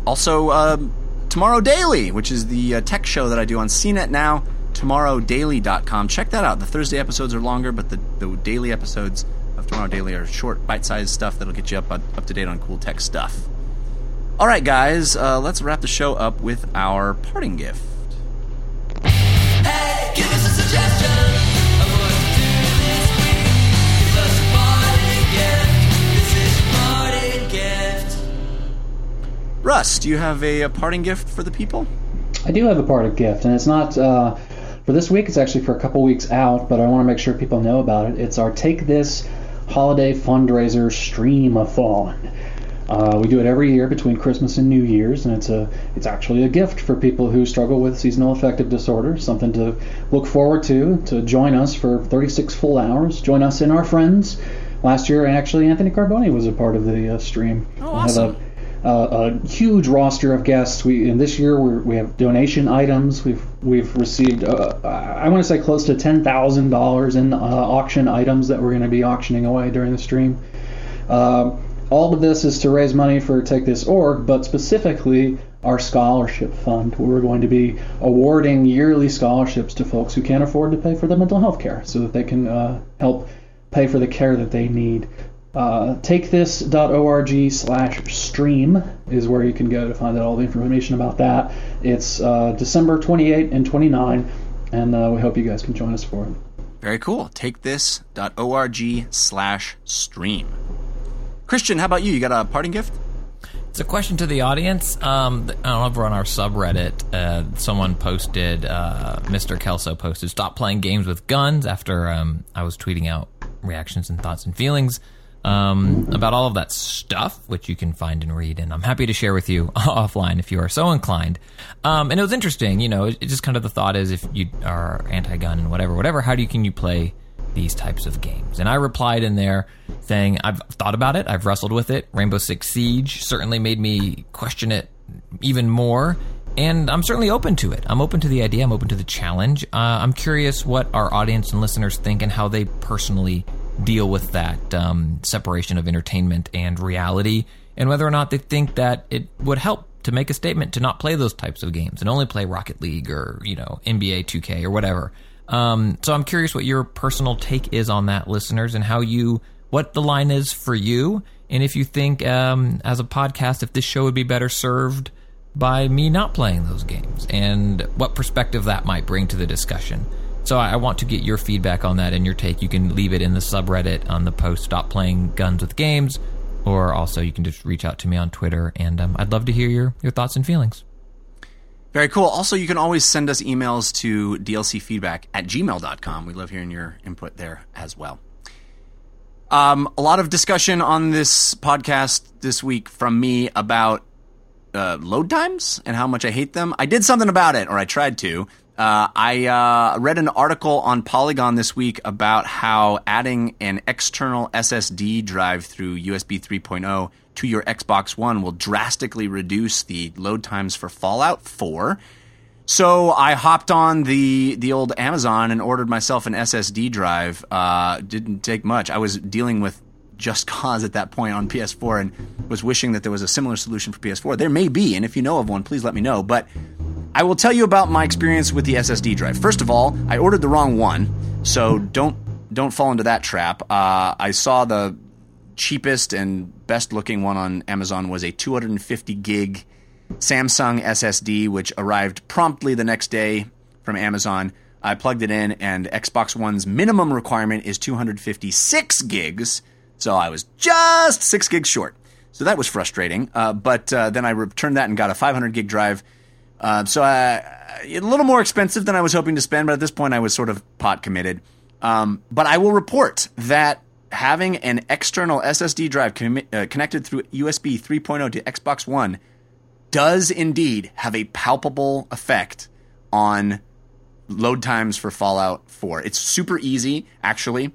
S1: also, um, Tomorrow Daily, which is the uh, tech show that I do on CNET now, tomorrowdaily.com. Check that out. The Thursday episodes are longer, but the, the daily episodes of Tomorrow Daily are short, bite sized stuff that'll get you up, up to date on cool tech stuff. All right, guys, uh, let's wrap the show up with our parting gift. Russ, do you have a, a parting gift for the people?
S3: I do have a parting gift, and it's not uh, for this week. It's actually for a couple weeks out, but I want to make sure people know about it. It's our Take This Holiday Fundraiser Stream-a-thon. Uh, we do it every year between Christmas and New Year's, and it's a it's actually a gift for people who struggle with seasonal affective disorder. Something to look forward to. To join us for 36 full hours. Join us and our friends. Last year, actually, Anthony Carboni was a part of the uh, stream.
S1: Oh, awesome.
S3: A, a, huge roster of guests. We this year we have donation items. We've we've received uh, I want to say close to ten thousand dollars in uh, auction items that we're going to be auctioning away during the stream. Um all of this is to raise money for Take This org, but specifically our scholarship fund. We're going to be awarding yearly scholarships to folks who can't afford to pay for their mental health care, so that they can uh, help pay for the care that they need. Uh, takethis.org slash stream is where you can go to find out all the information about that. It's uh, December 28 and 29, and uh, we hope you guys can join us for it.
S1: Very cool. Takethis.org slash stream. Christian, how about you? You got a parting gift?
S2: It's a question to the audience. Um, I don't know, over on our subreddit, uh, someone posted, uh, Mr. Kelso posted, stop playing games with guns after um, I was tweeting out reactions and thoughts and feelings um, about all of that stuff, which you can find and read, and I'm happy to share with you offline if you are so inclined. Um, and it was interesting, you know, it, it just kind of the thought is if you are anti-gun and whatever, whatever, how do you can you play these types of games? And I replied in there saying I've thought about it, I've wrestled with it. Rainbow Six Siege certainly made me question it even more. And I'm certainly open to it. I'm open to the idea. I'm open to the challenge. Uh, I'm curious what our audience and listeners think and how they personally deal with that um, separation of entertainment and reality, and whether or not they think that it would help to make a statement to not play those types of games and only play Rocket League or you know NBA 2K or whatever. Um, so I'm curious what your personal take is on that, listeners, and how you what the line is for you, and if you think um, as a podcast if this show would be better served by me not playing those games, and what perspective that might bring to the discussion. So I I want to get your feedback on that and your take. You can leave it in the subreddit on the post "Stop Playing Guns with Games," or also you can just reach out to me on Twitter, and um, I'd love to hear your your thoughts and feelings.
S1: Very cool. Also, you can always send us emails to dlcfeedback at gmail.com. We love hearing your input there as well. Um, a lot of discussion on this podcast this week from me about uh, load times and how much I hate them. I did something about it, or I tried to. Uh, I uh, read an article on Polygon this week about how adding an external SSD drive through USB 3.0 to your Xbox One will drastically reduce the load times for Fallout 4. So I hopped on the the old Amazon and ordered myself an SSD drive. Uh, didn't take much. I was dealing with Just Cause at that point on PS4 and was wishing that there was a similar solution for PS4. There may be, and if you know of one, please let me know. But I will tell you about my experience with the SSD drive. First of all, I ordered the wrong one, so don't don't fall into that trap. Uh, I saw the cheapest and best looking one on Amazon was a 250 gig Samsung SSD, which arrived promptly the next day from Amazon. I plugged it in, and Xbox One's minimum requirement is 256 gigs, so I was just six gigs short. So that was frustrating. Uh, but uh, then I returned that and got a 500 gig drive. Uh, so I, a little more expensive than I was hoping to spend, but at this point I was sort of pot committed. Um, but I will report that having an external SSD drive commi- uh, connected through USB 3.0 to Xbox One does indeed have a palpable effect on load times for Fallout 4. It's super easy, actually.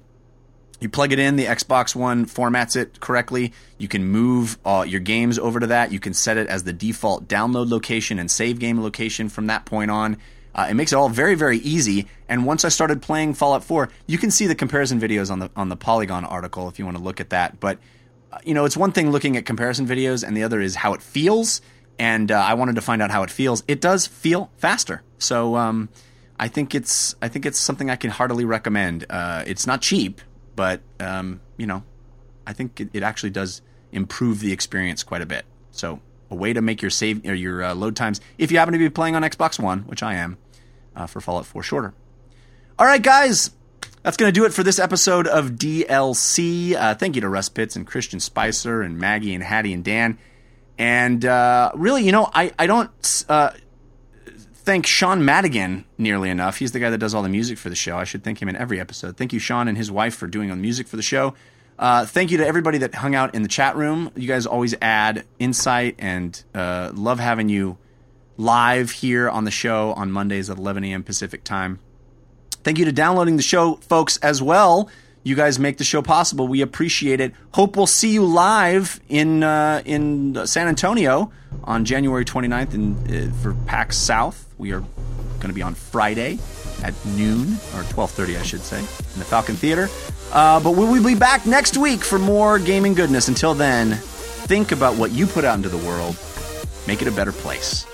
S1: You plug it in, the Xbox One formats it correctly. You can move uh, your games over to that. You can set it as the default download location and save game location from that point on. Uh, it makes it all very, very easy. And once I started playing Fallout 4, you can see the comparison videos on the on the Polygon article if you want to look at that. But uh, you know, it's one thing looking at comparison videos, and the other is how it feels. And uh, I wanted to find out how it feels. It does feel faster. So um, I think it's I think it's something I can heartily recommend. Uh, it's not cheap, but um, you know, I think it, it actually does improve the experience quite a bit. So a way to make your save or your uh, load times, if you happen to be playing on Xbox One, which I am, uh, for Fallout 4 shorter. All right, guys. That's going to do it for this episode of DLC. Uh, thank you to Russ Pitts and Christian Spicer and Maggie and Hattie and Dan. And uh, really, you know, I, I don't uh, thank Sean Madigan nearly enough. He's the guy that does all the music for the show. I should thank him in every episode. Thank you, Sean and his wife, for doing the music for the show. Uh, thank you to everybody that hung out in the chat room. You guys always add insight and uh, love having you live here on the show on Mondays at 11 a.m. Pacific time. Thank you to downloading the show, folks, as well. You guys make the show possible. We appreciate it. Hope we'll see you live in uh, in San Antonio on January 29th in, uh, for PAX South. We are going to be on Friday at noon or 12:30, I should say, in the Falcon Theater. Uh, but we will be back next week for more gaming goodness. Until then, think about what you put out into the world. Make it a better place.